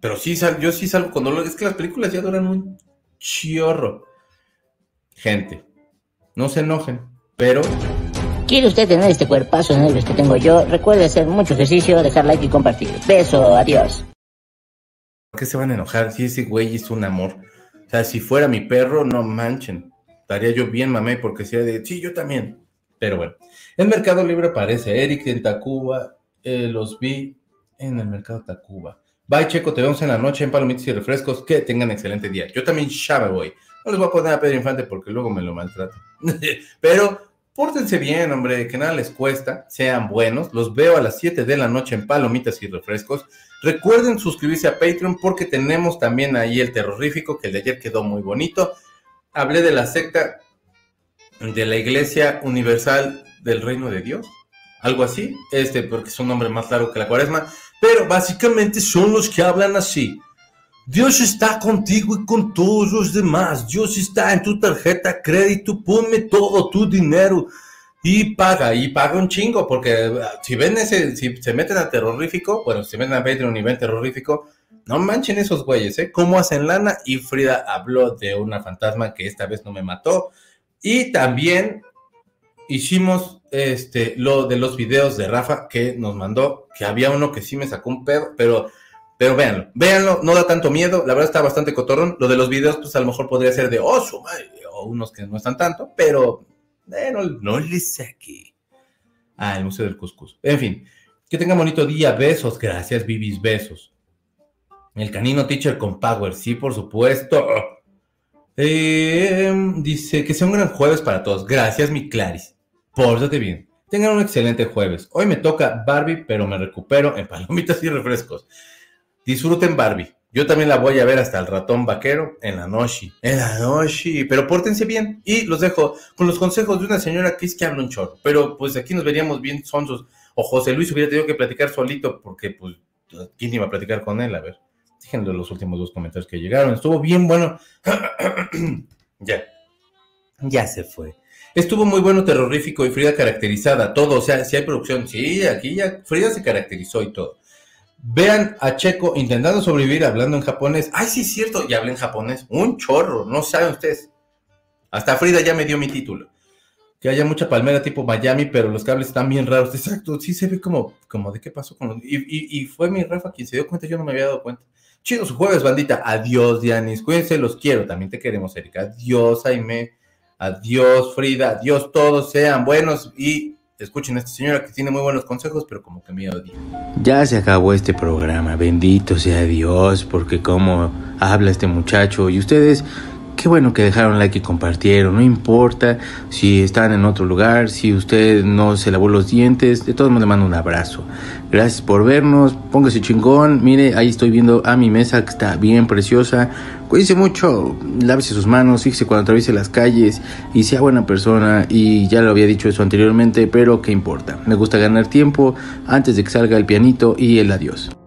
Pero sí, yo sí salgo cuando lo... Es que las películas ya duran un chiorro. Gente, no se enojen, pero... ¿Quiere usted tener este cuerpazo negro que tengo yo? Recuerde hacer mucho ejercicio, dejar like y compartir. Beso, adiós. ¿Por qué se van a enojar si ese güey es un amor? O sea, si fuera mi perro, no manchen. Estaría yo bien, mamé, porque sea de, sí, yo también. Pero bueno, en Mercado Libre aparece Eric en Tacuba, eh, los vi en el Mercado Tacuba. Bye, Checo, te vemos en la noche en Palomitas y Refrescos. Que tengan excelente día. Yo también ya me voy. No les voy a poner a Pedro Infante porque luego me lo maltrato. Pero pórtense bien, hombre, que nada les cuesta. Sean buenos. Los veo a las 7 de la noche en Palomitas y Refrescos. Recuerden suscribirse a Patreon porque tenemos también ahí el terrorífico, que el de ayer quedó muy bonito. Hablé de la secta de la Iglesia Universal del Reino de Dios. Algo así, este, porque es un nombre más largo que la cuaresma, pero básicamente son los que hablan así. Dios está contigo y con todos los demás. Dios está en tu tarjeta crédito. Ponme todo tu dinero y paga, y paga un chingo, porque ah, si ven ese, si se meten a terrorífico, bueno, si se meten a Patreon y ven terrorífico, no manchen esos güeyes, ¿eh? ¿Cómo hacen lana? Y Frida habló de una fantasma que esta vez no me mató. Y también hicimos este, lo de los videos de Rafa que nos mandó, que había uno que sí me sacó un pedo, pero, pero véanlo, véanlo, no da tanto miedo, la verdad está bastante cotorrón. Lo de los videos, pues a lo mejor podría ser de oso, o unos que no están tanto, pero eh, no, no le saqué. Ah, el Museo del Cuscus. En fin, que tenga bonito día. Besos. Gracias, Bibis. Besos. El canino teacher con Power. Sí, por supuesto. Eh, dice que sea un gran jueves para todos. Gracias, mi Claris. Pórtate bien. Tengan un excelente jueves. Hoy me toca Barbie, pero me recupero en palomitas y refrescos. Disfruten Barbie. Yo también la voy a ver hasta el ratón vaquero en la noche. En la noche. Pero pórtense bien. Y los dejo con los consejos de una señora que es que habla un chorro. Pero pues aquí nos veríamos bien sonsos. O José Luis hubiera tenido que platicar solito porque pues ¿quién iba a platicar con él? A ver. Déjenlo los últimos dos comentarios que llegaron. Estuvo bien bueno. ya. Ya se fue. Estuvo muy bueno, terrorífico y Frida caracterizada. Todo. O sea, si hay producción. Sí, aquí ya Frida se caracterizó y todo. Vean a Checo intentando sobrevivir hablando en japonés. Ay, sí, es cierto, y hablé en japonés. Un chorro, no saben ustedes. Hasta Frida ya me dio mi título. Que haya mucha palmera tipo Miami, pero los cables están bien raros. Exacto, sí se ve como, como de qué pasó con los... Y, fue mi Rafa quien se dio cuenta, yo no me había dado cuenta. Chido su jueves, bandita. Adiós, Dianis. Cuídense, los quiero. También te queremos, Erika. Adiós, Jaime. Adiós, Frida. Adiós, todos sean buenos y escuchen a esta señora que tiene muy buenos consejos, pero como que me odia. Ya se acabó este programa, bendito sea Dios, porque como habla este muchacho y ustedes Qué bueno que dejaron like y compartieron. No importa si están en otro lugar, si usted no se lavó los dientes. De todos modos, le mando un abrazo. Gracias por vernos. Póngase chingón. Mire, ahí estoy viendo a mi mesa que está bien preciosa. Cuídense mucho. Lávese sus manos. Fíjese cuando atraviese las calles. Y sea buena persona. Y ya lo había dicho eso anteriormente, pero ¿qué importa? Me gusta ganar tiempo antes de que salga el pianito y el adiós.